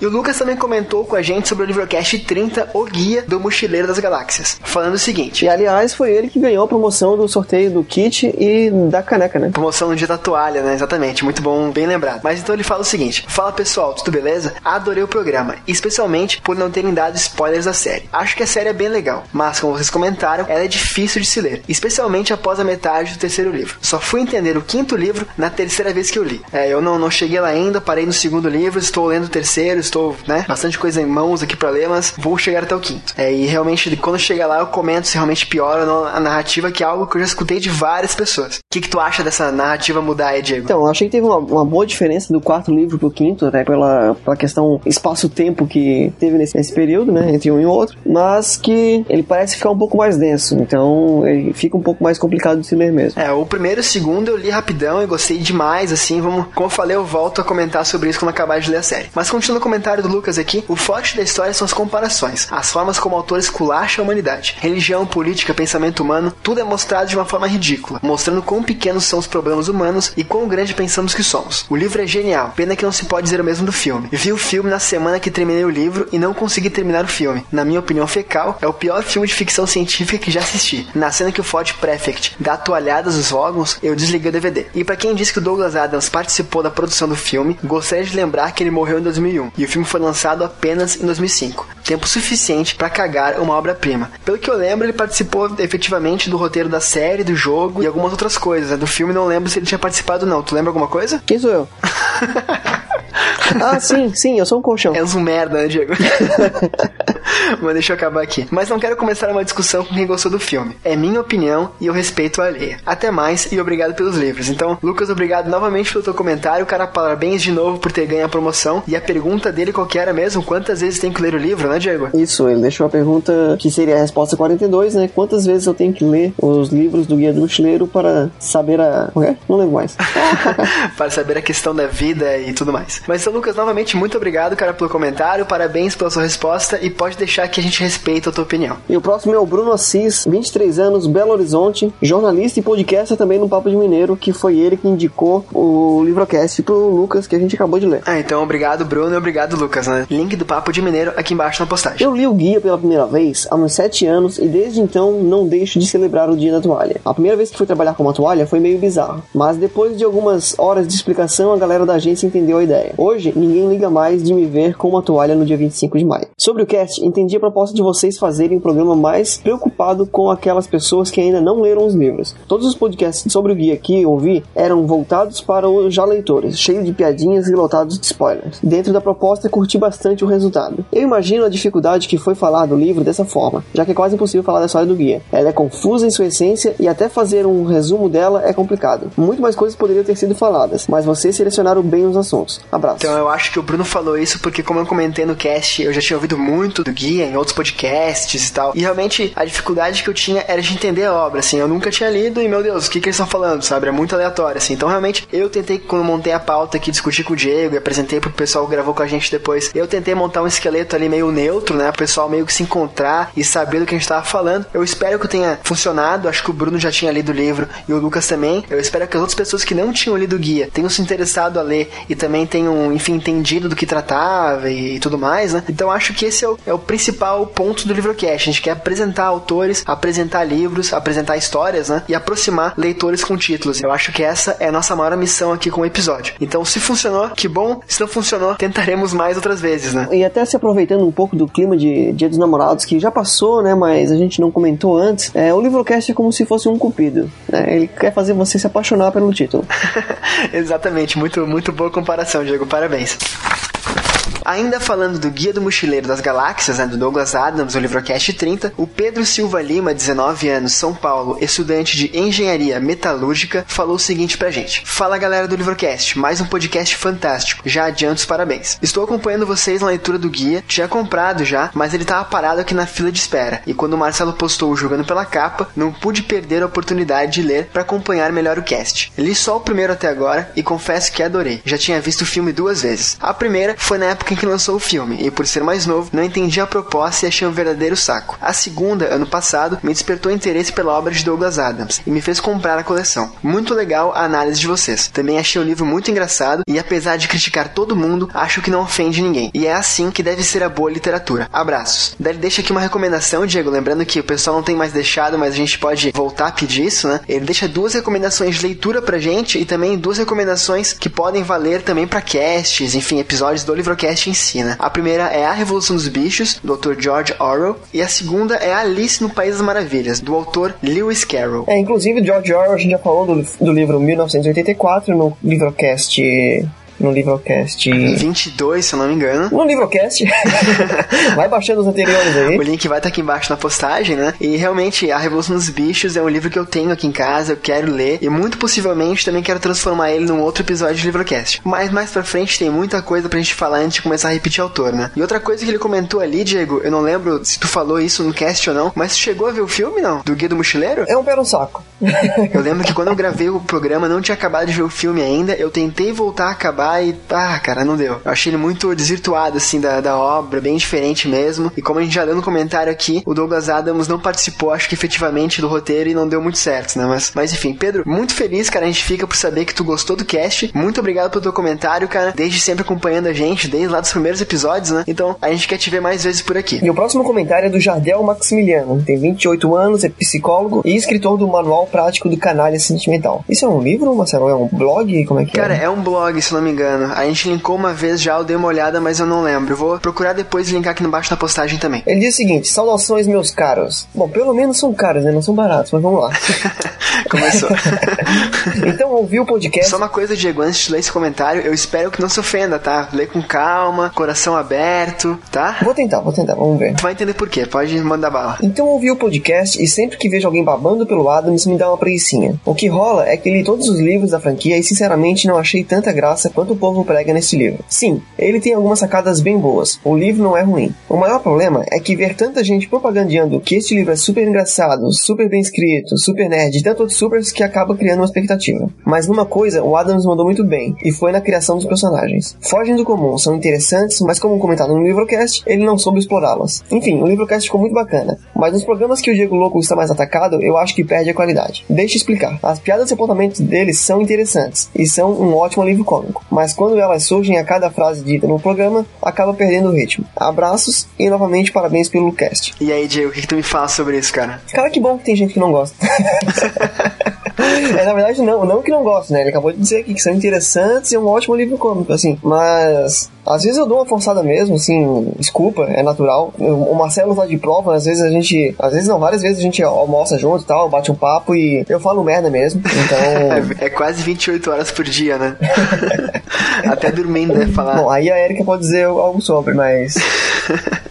E o Lucas também comentou com a gente sobre o Livrocast 30, O Guia do Mochileiro das Galáxias, falando o seguinte.
E aliás, foi ele que ganhou a promoção do sorteio do kit e da caneca, né?
Promoção no dia da toalha, né? Exatamente, muito bom, bem lembrado. Mas então ele fala o seguinte: Fala pessoal, tudo beleza? Adorei o programa, especialmente por não terem dado spoilers da série. Acho que a série é bem legal, mas como vocês comentaram, ela é difícil de se ler, especialmente após a metade do terceiro livro. Só fui entender o quinto livro na terceira vez que eu li. É, eu não, não cheguei lá ainda, parei no segundo livro, estou lendo o terceiro, estou, né? Bastante coisa em mãos aqui para ler, mas vou chegar até o quinto. É, e realmente, quando chegar lá, eu comento se realmente piora ou não a narrativa, que é algo que eu já escutei de várias pessoas. O que, que tu acha dessa narrativa mudar aí, Diego?
Então, eu achei que teve uma, uma boa diferença do quarto livro pro quinto, até pela, pela questão espaço-tempo que teve nesse, nesse período, né? Entre um e outro, mas que ele parece ficar um pouco mais denso, então ele fica um pouco mais complicado de se ler mesmo.
É, o primeiro e o segundo eu li rapidão e gostei demais, assim, vamos, como eu falei, eu volto a comentar sobre isso quando acabar de ler a série. Mas continuando o comentário do Lucas aqui, o forte da história são as comparações, as formas como o autor esculacha a humanidade. Religião, política, pensamento humano, tudo é mostrado de uma forma ridícula, mostrando quão pequenos são os problemas humanos e quão grande pensamos que somos. O livro é genial, pena que não se pode dizer o mesmo do filme. Vi o filme na semana que terminei o livro e não consegui terminar o filme. Na minha opinião fecal, é o pior filme de ficção científica que já assisti. Na cena que o Ford Prefect dá toalhadas nos órgãos, eu desliguei o DVD. E para quem disse que o Douglas Adams participou da produção do filme, gostaria de lembrar que ele morreu em 2001 e o filme foi lançado apenas em 2005. Tempo suficiente para cagar uma obra-prima. Pelo que eu lembro, ele participou efetivamente do roteiro da série, do jogo e algumas outras coisas. Do filme não lembro se ele tinha participado não. Tu lembra alguma coisa?
Quem sou eu? ah, sim, sim, eu sou um colchão.
És um merda, né, Diego? Mas deixa eu acabar aqui. Mas não quero começar uma discussão com quem gostou do filme. É minha opinião e eu respeito a alheia. Até mais e obrigado pelos livros. Então, Lucas, obrigado novamente pelo teu comentário. Cara, parabéns de novo por ter ganho a promoção. E a pergunta dele qual que era mesmo? Quantas vezes tem que ler o livro, né, Diego?
Isso, ele deixou a pergunta que seria a resposta 42, né? Quantas vezes eu tenho que ler os livros do Guia do Mochileiro para saber a. O quê? Não lembro mais.
para saber a questão da vida e tudo mais. Mas então, Lucas, novamente, muito obrigado, cara, pelo comentário. Parabéns pela sua resposta e pode deixar que a gente respeita a tua opinião.
E o próximo é o Bruno Assis, 23 anos, Belo Horizonte, jornalista e podcaster também no Papo de Mineiro, que foi ele que indicou o livrocast pro Lucas, que a gente acabou de ler.
Ah, então obrigado, Bruno, e obrigado, Lucas, né? Link do Papo de Mineiro aqui embaixo na postagem.
Eu li o guia pela primeira vez há uns 7 anos e desde então não deixo de celebrar o dia da toalha. A primeira vez que fui trabalhar com uma toalha foi meio bizarro, mas depois de algumas horas de explicação, a galera da agência entendeu a ideia. Hoje, ninguém liga mais de me ver com uma toalha no dia 25 de maio. Sobre o cast, entendi a proposta de vocês fazerem um programa mais preocupado com aquelas pessoas que ainda não leram os livros. Todos os podcasts sobre o guia que ouvi eram voltados para os já leitores, cheio de piadinhas e lotados de spoilers. Dentro da proposta, curti bastante o resultado. Eu imagino a dificuldade que foi falar do livro dessa forma, já que é quase impossível falar da história do guia. Ela é confusa em sua essência e até fazer um resumo dela é complicado. Muito mais coisas poderiam ter sido faladas, mas vocês selecionaram bem os assuntos. Abraço.
Então eu acho que o Bruno falou isso porque, como eu comentei no cast, eu já tinha ouvido muito do guia em outros podcasts e tal. E realmente a dificuldade que eu tinha era de entender a obra, assim. Eu nunca tinha lido e, meu Deus, o que, que eles estão falando, sabe? É muito aleatório, assim. Então, realmente, eu tentei, quando montei a pauta aqui, discutir com o Diego e apresentei pro pessoal que gravou com a gente depois, eu tentei montar um esqueleto ali meio neutro, né? O pessoal meio que se encontrar e saber do que a gente tava falando. Eu espero que tenha funcionado. Acho que o Bruno já tinha lido o livro e o Lucas também. Eu espero que as outras pessoas que não tinham lido o guia tenham se interessado a ler e também tenham, enfim, entendido do que tratava e, tudo mais, né? Então acho que esse é o, é o principal ponto do livrocast. A gente quer apresentar autores, apresentar livros, apresentar histórias, né? E aproximar leitores com títulos. Eu acho que essa é a nossa maior missão aqui com o episódio. Então, se funcionou, que bom. Se não funcionou, tentaremos mais outras vezes, né?
E até se aproveitando um pouco do clima de Dia dos Namorados, que já passou, né? Mas a gente não comentou antes, é, o livrocast é como se fosse um cupido. Né? Ele quer fazer você se apaixonar pelo título.
Exatamente, muito, muito boa comparação, Diego. Parabéns. Ainda falando do Guia do Mochileiro das Galáxias, né, do Douglas Adams, o Livrocast 30, o Pedro Silva Lima, 19 anos, São Paulo, estudante de Engenharia Metalúrgica, falou o seguinte pra gente. Fala galera do Livrocast, mais um podcast fantástico. Já adianto os parabéns. Estou acompanhando vocês na leitura do guia, tinha comprado já, mas ele tava parado aqui na fila de espera. E quando o Marcelo postou jogando pela capa, não pude perder a oportunidade de ler para acompanhar melhor o cast. Li só o primeiro até agora e confesso que adorei. Já tinha visto o filme duas vezes. A primeira foi na época época em que lançou o filme, e por ser mais novo, não entendi a proposta e achei um verdadeiro saco. A segunda, ano passado, me despertou interesse pela obra de Douglas Adams e me fez comprar a coleção. Muito legal a análise de vocês. Também achei o livro muito engraçado e apesar de criticar todo mundo, acho que não ofende ninguém. E é assim que deve ser a boa literatura. Abraços. Daí deixa aqui uma recomendação, Diego, lembrando que o pessoal não tem mais deixado, mas a gente pode voltar a pedir isso, né? Ele deixa duas recomendações de leitura pra gente e também duas recomendações que podem valer também para casts, enfim, episódios do Livrocast em si, né? A primeira é A Revolução dos Bichos, do autor George Orwell, e a segunda é Alice no País das Maravilhas, do autor Lewis Carroll.
É, inclusive, George Orwell, a gente já falou do, do livro 1984 no Livrocast no Livrocast
22, se eu não me engano.
No Livrocast. vai baixando os anteriores aí.
O link vai estar aqui embaixo na postagem, né? E realmente, A Revolução dos Bichos é um livro que eu tenho aqui em casa, eu quero ler e muito possivelmente também quero transformar ele num outro episódio de Livrocast. Mas mais pra frente tem muita coisa pra gente falar antes de começar a repetir autor, né? E outra coisa que ele comentou ali, Diego, eu não lembro se tu falou isso no cast ou não, mas tu chegou a ver o filme, não? Do Guia do Mochileiro?
É um pé no saco.
eu lembro que quando eu gravei o programa, não tinha acabado de ver o filme ainda, eu tentei voltar a acabar e, ah, cara, não deu. Eu achei ele muito desvirtuado, assim, da, da obra, bem diferente mesmo. E como a gente já deu no comentário aqui, o Douglas Adams não participou, acho que efetivamente, do roteiro e não deu muito certo, né? Mas, mas enfim, Pedro, muito feliz, cara, a gente fica por saber que tu gostou do cast. Muito obrigado pelo teu comentário, cara, desde sempre acompanhando a gente, desde lá dos primeiros episódios, né? Então, a gente quer te ver mais vezes por aqui.
E o próximo comentário é do Jardel Maximiliano, tem 28 anos, é psicólogo e escritor do Manual Prático do Canalha Sentimental. Isso é um livro, Marcelo? É um blog? Como é que
cara,
é?
Cara, é um blog, se não me engano. A gente linkou uma vez já, eu dei uma olhada, mas eu não lembro. Vou procurar depois e linkar aqui embaixo na postagem também.
Ele diz o seguinte: saudações, meus caros. Bom, pelo menos são caros, né? Não são baratos, mas vamos lá.
Começou.
então, ouvi o podcast.
Só uma coisa, Diego, antes de ler esse comentário, eu espero que não se ofenda, tá? Lê com calma, coração aberto, tá?
Vou tentar, vou tentar, vamos ver.
Tu vai entender por quê, pode mandar bala.
Então, ouvi o podcast e sempre que vejo alguém babando pelo Adams, me dá uma preguiçinha. O que rola é que li todos os livros da franquia e, sinceramente, não achei tanta graça quanto o povo prega nesse livro. Sim, ele tem algumas sacadas bem boas. O livro não é ruim. O maior problema é que ver tanta gente propagandeando que este livro é super engraçado, super bem escrito, super nerd e tanto outros supers que acaba criando uma expectativa. Mas numa coisa, o Adams mandou muito bem, e foi na criação dos personagens. Fogem do comum, são interessantes, mas como comentado no livrocast, ele não soube explorá-las. Enfim, o livrocast ficou muito bacana, mas nos programas que o Diego Louco está mais atacado, eu acho que perde a qualidade. Deixa eu explicar. As piadas e apontamentos deles são interessantes, e são um ótimo alívio cômico, mas quando elas surgem a cada frase dita no programa, acaba perdendo o ritmo. Abraços e novamente parabéns pelo cast.
E aí, Diego, o que, que tu me fala sobre isso, cara?
Cara, que bom que tem gente que não gosta. é, na verdade, não, não que não gosta, né? Ele acabou de dizer aqui que são interessantes e é um ótimo livro cômico, assim. Mas às vezes eu dou uma forçada mesmo, assim, desculpa, é natural. O Marcelo tá de prova, às vezes a gente. Às vezes não, várias vezes a gente almoça junto e tal, bate um papo e eu falo merda mesmo. Então.
é, é quase 28 horas por dia, né? Até dormindo, né? Falar.
Bom, aí a Erika pode dizer algo sobre, mas.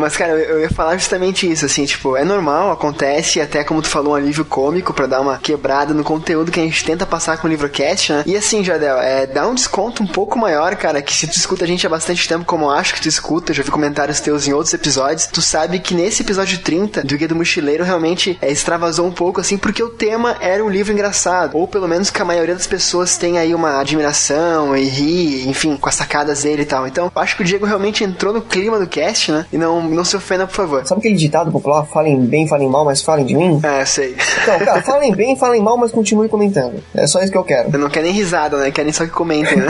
Mas, cara, eu ia falar justamente isso, assim, tipo, é normal, acontece, até como tu falou, um alívio cômico para dar uma quebrada no conteúdo que a gente tenta passar com o livrocast, né? E assim, Jadel, é, dá um desconto um pouco maior, cara, que se tu escuta a gente há bastante tempo, como eu acho que tu escuta, já vi comentários teus em outros episódios, tu sabe que nesse episódio 30 do Guia do Mochileiro realmente é, extravasou um pouco, assim, porque o tema era um livro engraçado, ou pelo menos que a maioria das pessoas tem aí uma admiração e ri, enfim, com as sacadas dele e tal. Então, eu acho que o Diego realmente entrou no clima do cast, né? E não não se ofenda, por favor.
Sabe aquele ditado popular? Falem bem, falem mal, mas falem de mim?
É, sei.
Então, cara, falem bem, falem mal, mas continuem comentando. É só isso que eu quero.
Eu não quero nem risada, né? Querem só que comentem, né?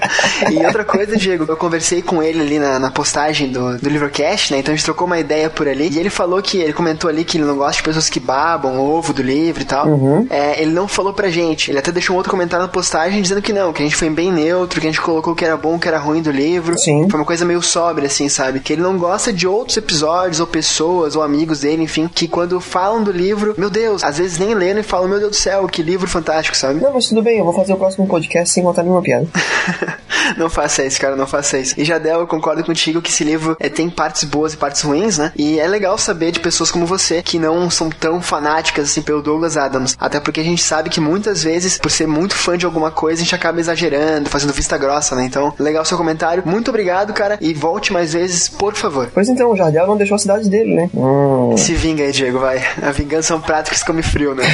e outra coisa, Diego, eu conversei com ele ali na, na postagem do, do Livrocast, né? Então a gente trocou uma ideia por ali. E ele falou que, ele comentou ali que ele não gosta de pessoas que babam ovo do livro e tal.
Uhum.
É, ele não falou pra gente. Ele até deixou um outro comentário na postagem dizendo que não, que a gente foi bem neutro, que a gente colocou o que era bom, o que era ruim do livro.
Sim.
Foi uma coisa meio sóbria, assim, sabe? Que ele não gosta de outros episódios ou pessoas ou amigos dele, enfim, que quando falam do livro, meu Deus, às vezes nem leram e falam, meu Deus do céu, que livro fantástico, sabe?
Não, mas tudo bem, eu vou fazer o próximo podcast sem contar nenhuma piada.
não faça isso, cara, não faça isso. E Jadel, eu concordo contigo que esse livro é, tem partes boas e partes ruins, né? E é legal saber de pessoas como você que não são tão fanáticas assim pelo Douglas Adams. Até porque a gente sabe que muitas vezes, por ser muito fã de alguma coisa, a gente acaba exagerando, fazendo vista grossa, né? Então, legal seu comentário. Muito obrigado, cara, e volte mais vezes, por favor.
Pois então, então, o Jardel não deixou a cidade dele, né? Hum.
Se vinga aí, Diego, vai. A vingança é um prato que se come frio, né?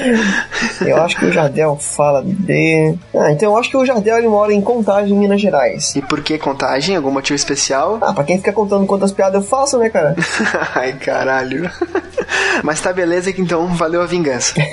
eu acho que o Jardel fala de. Ah, então eu acho que o Jardel ele mora em Contagem, Minas Gerais.
E por que Contagem? Algum motivo especial?
Ah, pra quem fica contando quantas piadas eu faço, né, cara?
Ai, caralho. Mas tá beleza que então valeu a vingança.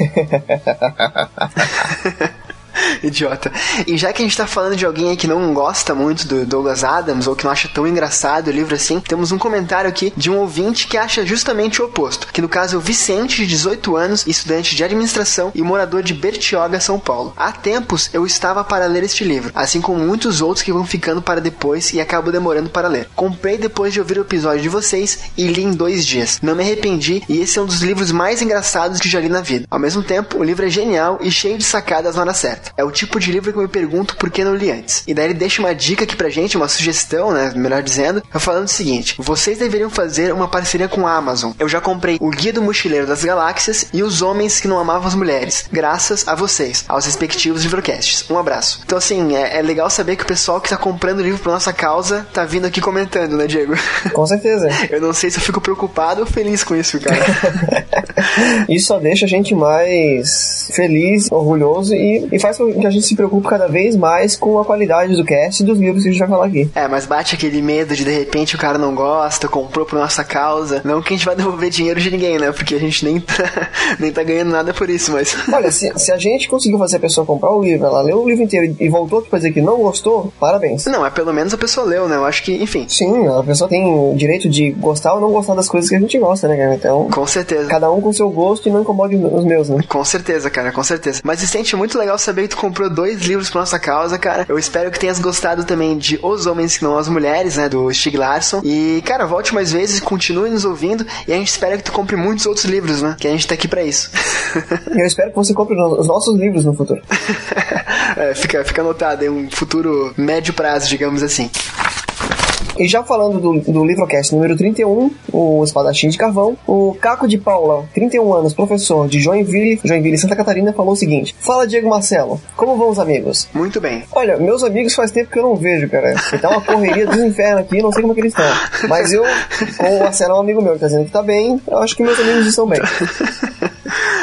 Idiota. E já que a gente tá falando de alguém que não gosta muito do Douglas Adams ou que não acha tão engraçado o livro assim, temos um comentário aqui de um ouvinte que acha justamente o oposto. Que no caso é o Vicente, de 18 anos, estudante de administração e morador de Bertioga, São Paulo. Há tempos eu estava para ler este livro, assim como muitos outros que vão ficando para depois e acabo demorando para ler. Comprei depois de ouvir o episódio de vocês e li em dois dias. Não me arrependi e esse é um dos livros mais engraçados que já li na vida. Ao mesmo tempo, o livro é genial e cheio de sacadas na hora certa. É o tipo de livro que eu me pergunto por que não li antes. E daí ele deixa uma dica aqui pra gente, uma sugestão, né? Melhor dizendo, falando o seguinte: vocês deveriam fazer uma parceria com a Amazon. Eu já comprei o Guia do Mochileiro das Galáxias e Os Homens que Não Amavam as Mulheres, graças a vocês, aos respectivos livrocasts. Um abraço. Então, assim, é, é legal saber que o pessoal que tá comprando o livro pra nossa causa tá vindo aqui comentando, né, Diego?
Com certeza.
eu não sei se eu fico preocupado ou feliz com isso, cara.
isso só deixa a gente mais feliz, orgulhoso e, e faz que a gente se preocupe cada vez mais com a qualidade do cast e dos livros que a gente vai falar aqui.
É, mas bate aquele medo de de repente o cara não gosta, comprou por nossa causa. Não que a gente vai devolver dinheiro de ninguém, né? Porque a gente nem tá, nem tá ganhando nada por isso, mas.
Olha, se, se a gente conseguiu fazer a pessoa comprar o livro, ela leu o livro inteiro e voltou pra dizer que não gostou, parabéns.
Não, é pelo menos a pessoa leu, né? Eu acho que, enfim.
Sim, a pessoa tem o direito de gostar ou não gostar das coisas que a gente gosta, né, cara? Então.
Com certeza.
Cada um com seu gosto e não incomode os meus, né?
Com certeza, cara, com certeza. Mas se sente muito legal saber tu comprou dois livros pra nossa causa, cara. Eu espero que tenhas gostado também de Os Homens que Não As Mulheres, né? Do Stig Larsson. E, cara, volte mais vezes, continue nos ouvindo e a gente espera que tu compre muitos outros livros, né? Que a gente tá aqui pra isso.
Eu espero que você compre os nossos livros no futuro.
é, fica, fica anotado, é um futuro médio prazo, digamos assim.
E já falando do, do livrocast número 31, o Espadachim de Carvão, o Caco de Paula, 31 anos, professor de Joinville, Joinville, Santa Catarina, falou o seguinte: Fala, Diego Marcelo, como vão os amigos?
Muito bem.
Olha, meus amigos faz tempo que eu não vejo, cara. Tá uma correria dos infernos aqui, não sei como é que eles estão. Mas eu, com o Marcelo é um amigo meu que tá dizendo que tá bem, eu acho que meus amigos estão bem.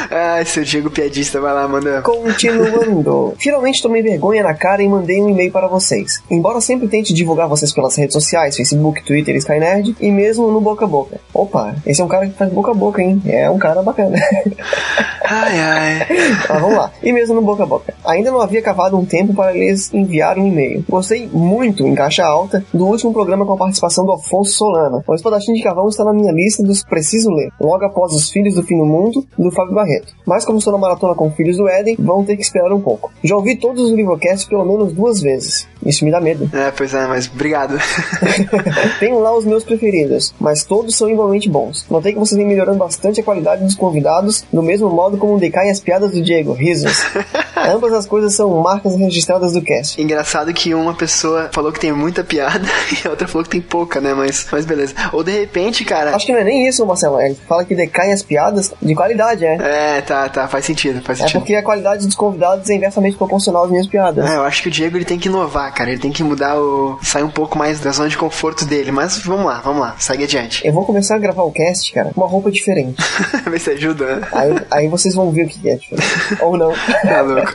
Ai, seu Diego piadista, vai lá, manda.
Continuando. Finalmente tomei vergonha na cara e mandei um e-mail para vocês. Embora sempre tente divulgar vocês pelas redes sociais, Facebook, Twitter, Skynerd e mesmo no boca a boca. Opa, esse é um cara que faz boca a boca, hein? É um cara bacana.
Ai, ai.
Mas vamos lá. E mesmo no boca a boca. Ainda não havia cavado um tempo para lhes enviar um e-mail. Gostei muito, em caixa alta, do último programa com a participação do Afonso Solana. O Espadachim de Carvão está na minha lista dos Preciso Ler, logo após Os Filhos do Fim do Mundo, do Fábio Barreto. Mas como estou na maratona com Filhos do Éden, vão ter que esperar um pouco. Já ouvi todos os livrocasts pelo menos duas vezes. Isso me dá medo.
É, pois é, mas obrigado.
Tenho lá os meus preferidos, mas todos são igualmente bons. Notei que vocês vêm melhorando bastante a qualidade dos convidados, do mesmo modo como decaem as piadas do Diego, risos. Ambas as coisas são marcas registradas do cast.
Engraçado que uma pessoa falou que tem muita piada e a outra falou que tem pouca, né? Mas, mas beleza. Ou de repente, cara.
Acho que não é nem isso, Marcelo. Ele fala que decaem as piadas de qualidade, é.
É, tá, tá. Faz sentido, faz
É
sentido.
porque a qualidade dos convidados é inversamente proporcional às minhas piadas.
É, eu acho que o Diego ele tem que inovar, cara. Ele tem que mudar o. sair um pouco mais da zona de conforto dele. Mas vamos lá, vamos lá, segue adiante.
Eu vou começar a gravar o cast, cara, com uma roupa diferente.
Vê se ajuda, né?
Aí, aí vocês vão ver o que é diferente. Ou não.
Tá louco.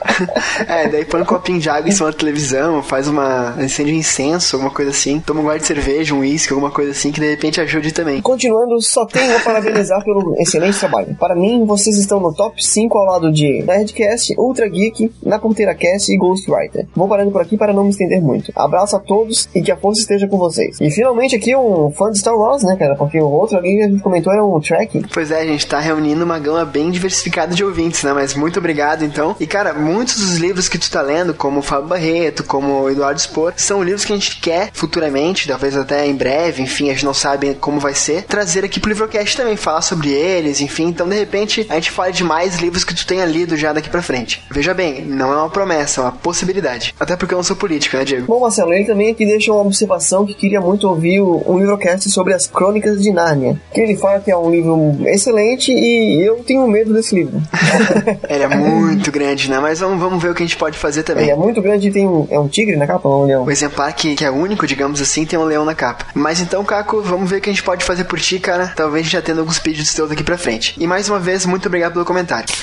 É, daí põe um copinho de água em cima da televisão, faz uma. acende um incenso, alguma coisa assim. Toma um guarda de cerveja, um uísque, alguma coisa assim, que de repente ajude também.
Continuando, só tenho a parabenizar pelo excelente trabalho. Para mim, vocês estão no top 5 ao lado de Nerdcast, Ultra Geek, Na Ponteira Cast e Ghostwriter. Vou parando por aqui para não me estender muito. Abraço a todos e que a força esteja com vocês. E finalmente aqui um fã de Star Wars, né, cara? Porque o outro ali que a gente comentou era um track.
Pois é, a gente tá reunindo uma gama bem diversificada de ouvintes, né? Mas muito obrigado, então. E, cara, muitos dos livros que tu tá lendo, como o Fábio Barreto, como o Eduardo Spor, são livros que a gente quer futuramente, talvez até em breve, enfim, a gente não sabe como vai ser, trazer aqui pro Livrocast também, falar sobre eles, enfim. Então, de repente, a gente fala de mais livros que tu tenha lido já daqui pra frente. Veja bem, não é uma promessa, é uma possibilidade. Até porque eu não sou político, né, Diego?
Bom, Marcelo, ele também aqui deixa uma observação que queria muito ouvir um livrocast sobre as crônicas de Nárnia. Nárnia. Que ele fala que é um livro excelente e eu tenho medo desse livro.
ele é muito grande, né? Mas vamos, vamos ver o que a gente pode fazer também.
Ele é muito grande e tem um, é um tigre na capa ou um leão?
O exemplar que, que é único, digamos assim, tem um leão na capa. Mas então, Caco, vamos ver o que a gente pode fazer por ti, cara. Talvez já tendo alguns pedidos teus daqui pra frente. E mais uma vez, muito obrigado pelo comentário.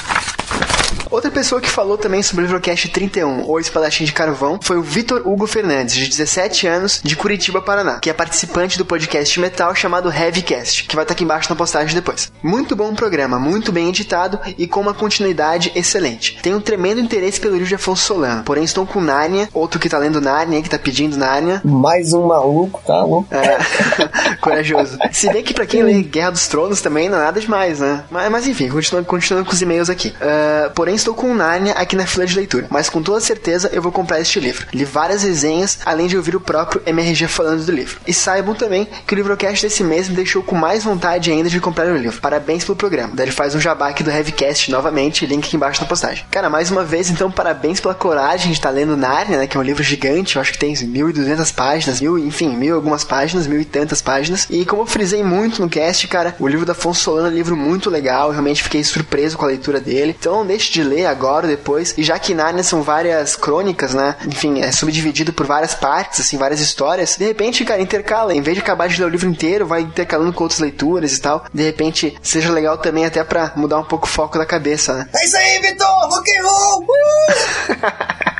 Outra pessoa que falou também sobre o Livrocast 31, ou Espadachim de Carvão, foi o Vitor Hugo Fernandes, de 17 anos, de Curitiba, Paraná, que é participante do podcast metal chamado Heavycast, que vai estar aqui embaixo na postagem depois. Muito bom programa, muito bem editado e com uma continuidade excelente. Tenho um tremendo interesse pelo livro de Afonso Solano, porém estou com Nárnia, outro que tá lendo Nárnia, que tá pedindo Nárnia.
Mais um maluco, tá louco?
É, corajoso. Se bem que pra quem lê Guerra dos Tronos também não é nada demais, né? Mas, mas enfim, continuando, continuando com os e-mails aqui. Uh, porém estou com Narnia aqui na fila de leitura, mas com toda certeza eu vou comprar este livro. Li várias resenhas, além de ouvir o próprio MRG falando do livro. E saibam também que o livrocast desse mês me deixou com mais vontade ainda de comprar o livro. Parabéns pelo programa. Daí ele faz um jabá aqui do Heavycast novamente, link aqui embaixo na postagem. Cara, mais uma vez, então, parabéns pela coragem de estar lendo Narnia, né, que é um livro gigante, eu acho que tem 1.200 páginas, mil, enfim, mil algumas páginas, mil e tantas páginas. E como eu frisei muito no cast, cara, o livro da Afonso é um livro muito legal, realmente fiquei surpreso com a leitura dele. Então não de ler agora ou depois. E já que Narnia são várias crônicas, né? Enfim, é subdividido por várias partes, assim, várias histórias. De repente, cara, intercala. Em vez de acabar de ler o livro inteiro, vai intercalando com outras leituras e tal. De repente, seja legal também até pra mudar um pouco o foco da cabeça, né?
É isso aí, Vitor! Rock and roll!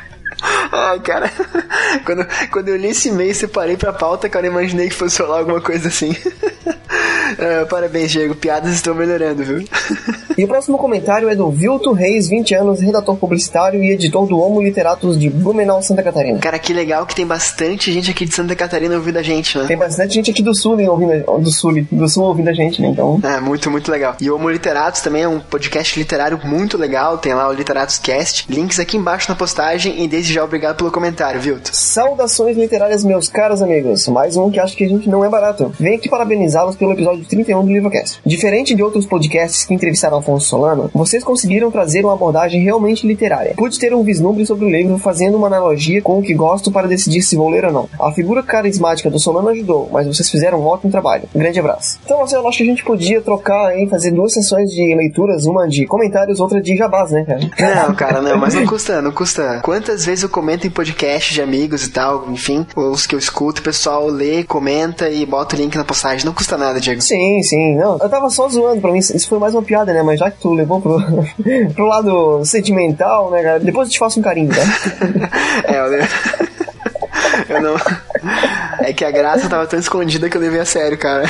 Ai, cara, quando, quando eu li esse e-mail e separei pra pauta, cara, eu imaginei que fosse falar alguma coisa assim. Uh, parabéns, Diego. Piadas estão melhorando, viu?
E o próximo comentário é do Vilto Reis, 20 anos, redator publicitário e editor do Homo Literatus de Blumenau, Santa Catarina.
Cara, que legal que tem bastante gente aqui de Santa Catarina ouvindo a gente, né?
Tem bastante gente aqui do sul hein, ouvindo, do sul, do sul ouvindo a gente, né? Então.
É, muito, muito legal. E o Homo Literatus também é um podcast literário muito legal. Tem lá o Literatus Cast. Links aqui embaixo na postagem. E desde já, obrigado pelo comentário, Vilto.
Saudações literárias, meus caros amigos. Mais um que acho que a gente não é barato. Venho aqui parabenizá-los pelo episódio 31 do Livrocast. Diferente de outros podcasts que entrevistaram Afonso Solano, vocês conseguiram trazer uma abordagem realmente literária. Pude ter um vislumbre sobre o livro fazendo uma analogia com o que gosto para decidir se vou ler ou não. A figura carismática do Solano ajudou, mas vocês fizeram um ótimo trabalho. Grande abraço. Então, Marcelo, acho que a gente podia trocar, hein, fazer duas sessões de leituras, uma de comentários, outra de jabás, né,
cara? Não, cara, não, mas não custa, não custa. Quantas vezes eu comento em podcast de amigos e tal, enfim, os que eu escuto, o pessoal lê, comenta e bota o link na postagem. Não custa nada, Diego.
Sim, sim. Não, eu tava só zoando pra mim. Isso foi mais uma piada, né? Mas já que tu levou pro, pro lado sentimental, né, cara? Depois eu te faço um carinho, tá?
é, eu... eu não. É que a graça tava tão escondida que eu levei a sério, cara.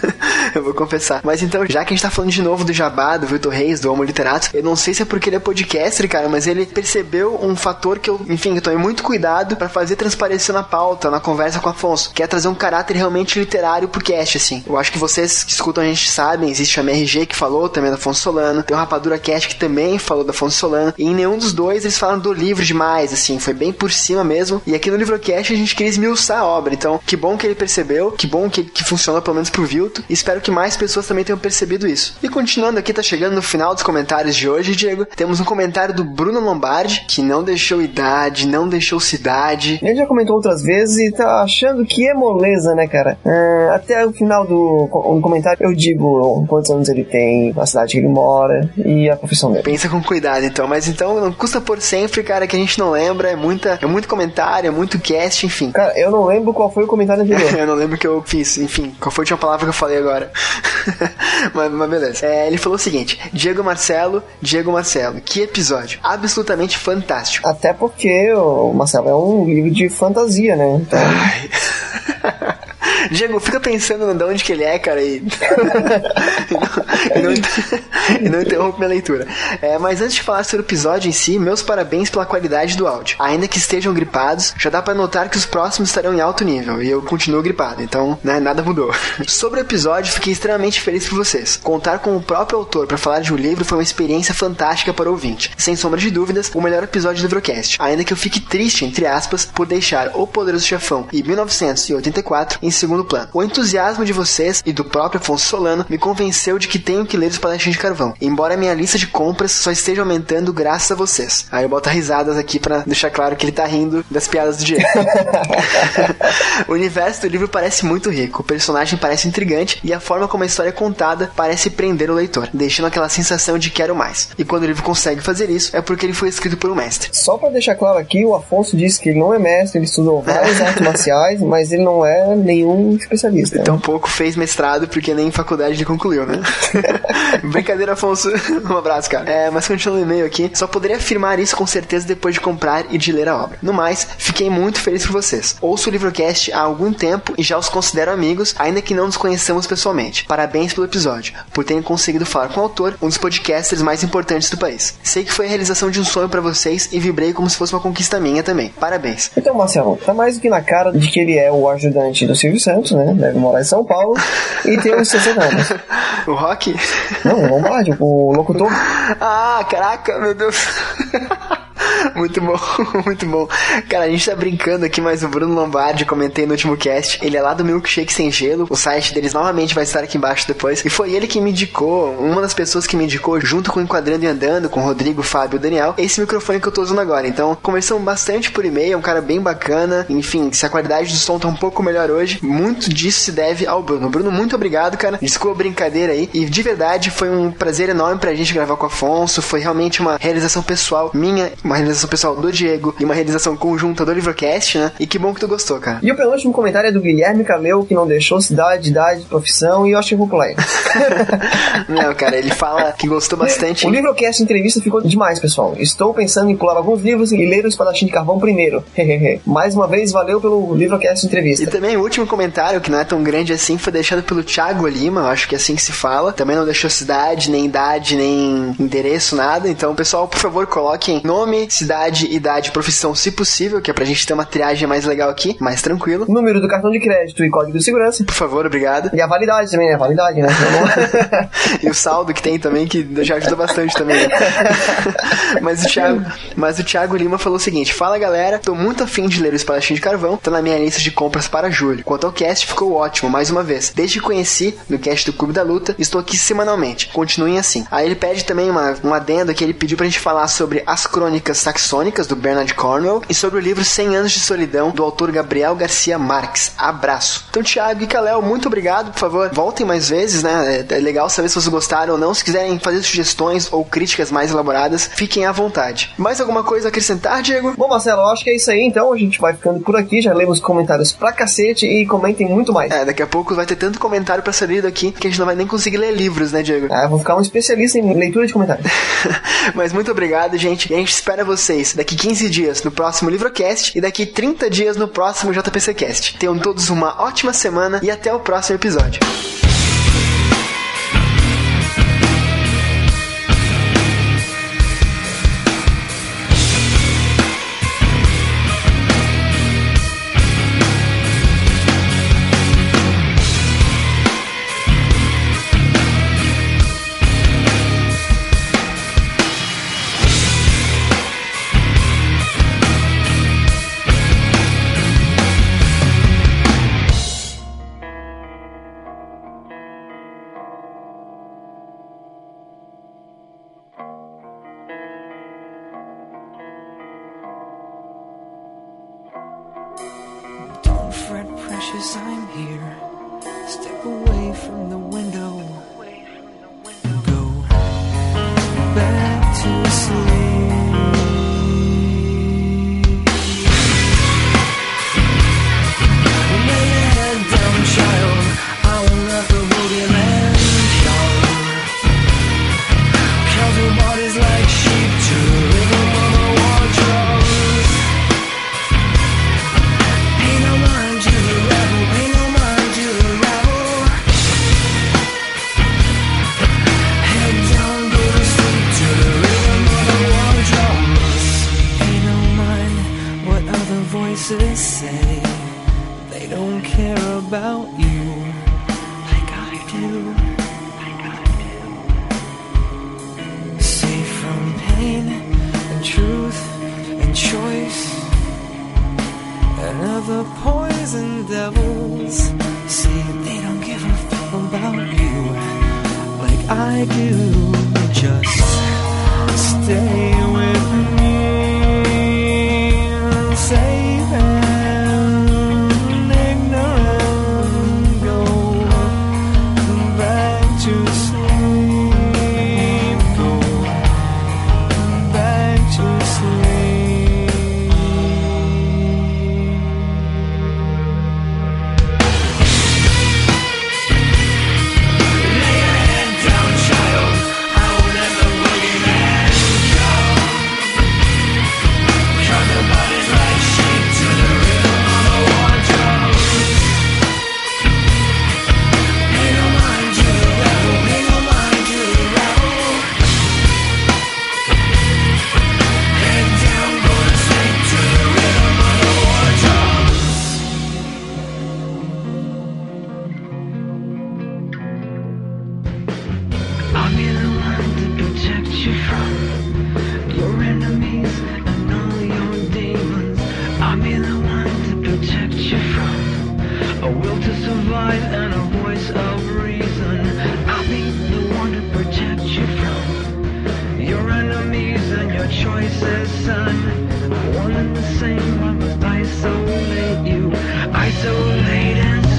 eu vou confessar. Mas então, já que a gente tá falando de novo do Jabá, do Vitor Reis, do Homo Literato, eu não sei se é porque ele é podcaster, cara, mas ele percebeu um fator que eu, enfim, eu tomei muito cuidado para fazer transparecer na pauta, na conversa com o Afonso, que é trazer um caráter realmente literário pro cast, assim. Eu acho que vocês que escutam a gente sabem, existe a MRG que falou também da Afonso Solano, tem o Rapadura Cast que também falou da Afonso Solano, e em nenhum dos dois eles falam do livro demais, assim, foi bem por cima mesmo. E aqui no Livrocast a gente queria esmiuçar a obra, então que bom que ele percebeu, que bom que, que funcionou pelo menos pro Vilto, espero que mais pessoas também tenham percebido isso. E continuando aqui, tá chegando no final dos comentários de hoje, Diego, temos um comentário do Bruno Lombardi, que não deixou idade, não deixou cidade.
Ele já comentou outras vezes e tá achando que é moleza, né, cara? É, até o final do, do comentário eu digo quantos anos ele tem, a cidade que ele mora e a profissão dele.
Pensa com cuidado, então. Mas então não custa por sempre, cara, que a gente não lembra. É, muita, é muito comentário, é muito cast, enfim.
Cara, eu não lembro qual foi o comentário anterior.
eu não lembro o que eu fiz. Enfim, qual foi a última palavra que eu falei agora? mas, mas, beleza. É, ele falou o seguinte: Diego Marcelo, Diego Marcelo, que episódio absolutamente fantástico.
Até porque o Marcelo é um livro de fantasia, né? Então... Ai.
Diego, fica pensando de onde que ele é, cara, e, e, não, e, não, interrompe minha leitura. É, mas antes de falar sobre o episódio em si, meus parabéns pela qualidade do áudio. Ainda que estejam gripados, já dá para notar que os próximos estarão em alto nível, e eu continuo gripado, então né, nada mudou. Sobre o episódio, fiquei extremamente feliz por vocês. Contar com o próprio autor para falar de um livro foi uma experiência fantástica para o ouvinte. Sem sombra de dúvidas, o melhor episódio do Livrocast. Ainda que eu fique triste, entre aspas, por deixar O Poderoso Chefão e 1984 em segundo segundo plano. O entusiasmo de vocês e do próprio Afonso Solano me convenceu de que tenho que ler os Espadachim de Carvão, embora minha lista de compras só esteja aumentando graças a vocês. Aí eu boto risadas aqui para deixar claro que ele tá rindo das piadas do Diego. o universo do livro parece muito rico, o personagem parece intrigante e a forma como a história é contada parece prender o leitor, deixando aquela sensação de quero mais. E quando o livro consegue fazer isso, é porque ele foi escrito por um mestre.
Só para deixar claro aqui, o Afonso disse que ele não é mestre, ele estudou várias artes marciais, mas ele não é nenhum especialista.
Tão pouco fez mestrado porque nem faculdade ele concluiu, né? Brincadeira, Afonso. um abraço, cara. É, mas continuando o e-mail aqui, só poderia afirmar isso com certeza depois de comprar e de ler a obra. No mais, fiquei muito feliz por vocês. Ouço o Livrocast há algum tempo e já os considero amigos, ainda que não nos conheçamos pessoalmente. Parabéns pelo episódio, por terem conseguido falar com o autor, um dos podcasters mais importantes do país. Sei que foi a realização de um sonho para vocês e vibrei como se fosse uma conquista minha também. Parabéns.
Então, Marcelo, tá mais do que na cara de que ele é o ajudante do Silvio Santos, né? Deve morar em São Paulo e tem uns 60 anos.
o Rock?
Não, o Lombardi, o locutor.
Ah, caraca, meu Deus. Muito bom, muito bom. Cara, a gente tá brincando aqui, mas o Bruno Lombardi, comentei no último cast, ele é lá do Milkshake Sem Gelo, o site deles novamente vai estar aqui embaixo depois, e foi ele que me indicou, uma das pessoas que me indicou, junto com o Enquadrando e Andando, com o Rodrigo, Fábio e o Daniel, esse microfone que eu tô usando agora. Então, conversamos bastante por e-mail, é um cara bem bacana, enfim, se a qualidade do som tá um pouco melhor hoje, muito disso se deve ao Bruno. Bruno, muito obrigado, cara. Desculpa a brincadeira aí, e de verdade foi um prazer enorme pra gente gravar com o Afonso, foi realmente uma realização pessoal minha, uma realização pessoal do Diego e uma realização conjunta do Livrocast, né? E que bom que tu gostou, cara.
E o penúltimo comentário é do Guilherme Cameu, que não deixou cidade, idade, profissão e eu acho que vou pular
não, cara, ele fala que gostou bastante.
O Livrocast entrevista ficou demais, pessoal. Estou pensando em pular alguns livros e ler o Espadachim de Carvão primeiro. Mais uma vez, valeu pelo Livrocast entrevista.
E também o último comentário, que não é tão grande assim, foi deixado pelo Thiago Lima, acho que é assim que se fala. Também não deixou cidade, nem idade, nem endereço, nada. Então, pessoal, por favor, coloquem nome, cidade, idade, profissão, se possível, que é pra gente ter uma triagem mais legal aqui, mais tranquilo.
Número do cartão de crédito e código de segurança.
Por favor, obrigado.
E a validade também, né? A validade, né?
e o saldo que tem também, que já ajuda bastante também. Né? mas, o Thiago, mas o Thiago Lima falou o seguinte: Fala galera, tô muito afim de ler o Espadachim de Carvão, tá na minha lista de compras para julho. Quanto ao cast, ficou ótimo, mais uma vez. Desde que conheci no cast do Clube da Luta, estou aqui semanalmente. Continuem assim. Aí ele pede também uma, um adendo que ele pediu pra gente falar sobre as crônicas saxônicas do Bernard Cornwell e sobre o livro 100 Anos de Solidão do autor Gabriel Garcia Marques. Abraço. Então, Thiago e Kalel, muito obrigado, por favor. Voltem mais vezes, né? É, é legal saber se vocês gostaram ou não. Se quiserem fazer sugestões ou críticas mais elaboradas, fiquem à vontade. Mais alguma coisa a acrescentar, Diego?
Bom, Marcelo, acho que é isso aí então. A gente vai ficando por aqui. Já lemos comentários pra cacete e comentem muito mais.
É, daqui a pouco vai ter tanto comentário pra ser lido aqui que a gente não vai nem conseguir ler livros, né, Diego?
É, vou ficar um especialista em leitura de comentários.
Mas muito obrigado, gente. E a gente espera vocês daqui 15 dias no próximo Livrocast e daqui 30 dias no próximo JPCcast. Tenham todos uma ótima semana e até o próximo episódio.
to say they don't care about you like I do. Safe from pain and truth and choice and other poison devils. See, they don't give a fuck about you like I do. Just stay. Your enemies and your choices, son. One and the same, I must isolate you, isolate and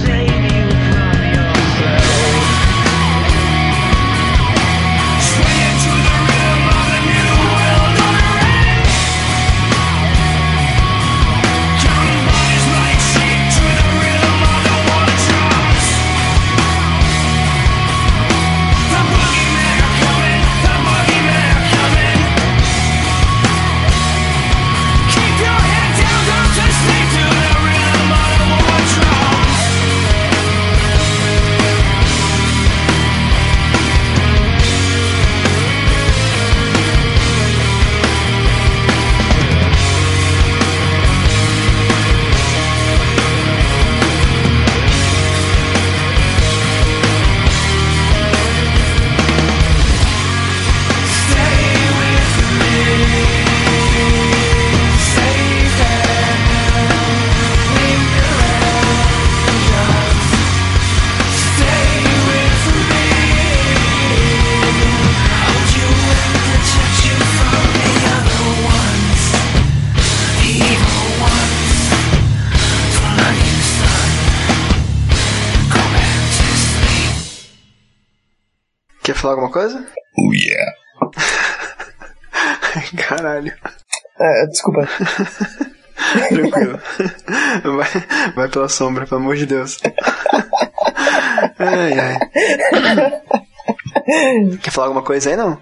coisa?
Oh yeah.
Caralho.
É, desculpa.
Tranquilo. Vai, vai pela sombra, pelo amor de Deus. Ai, ai. Quer falar alguma coisa aí, não?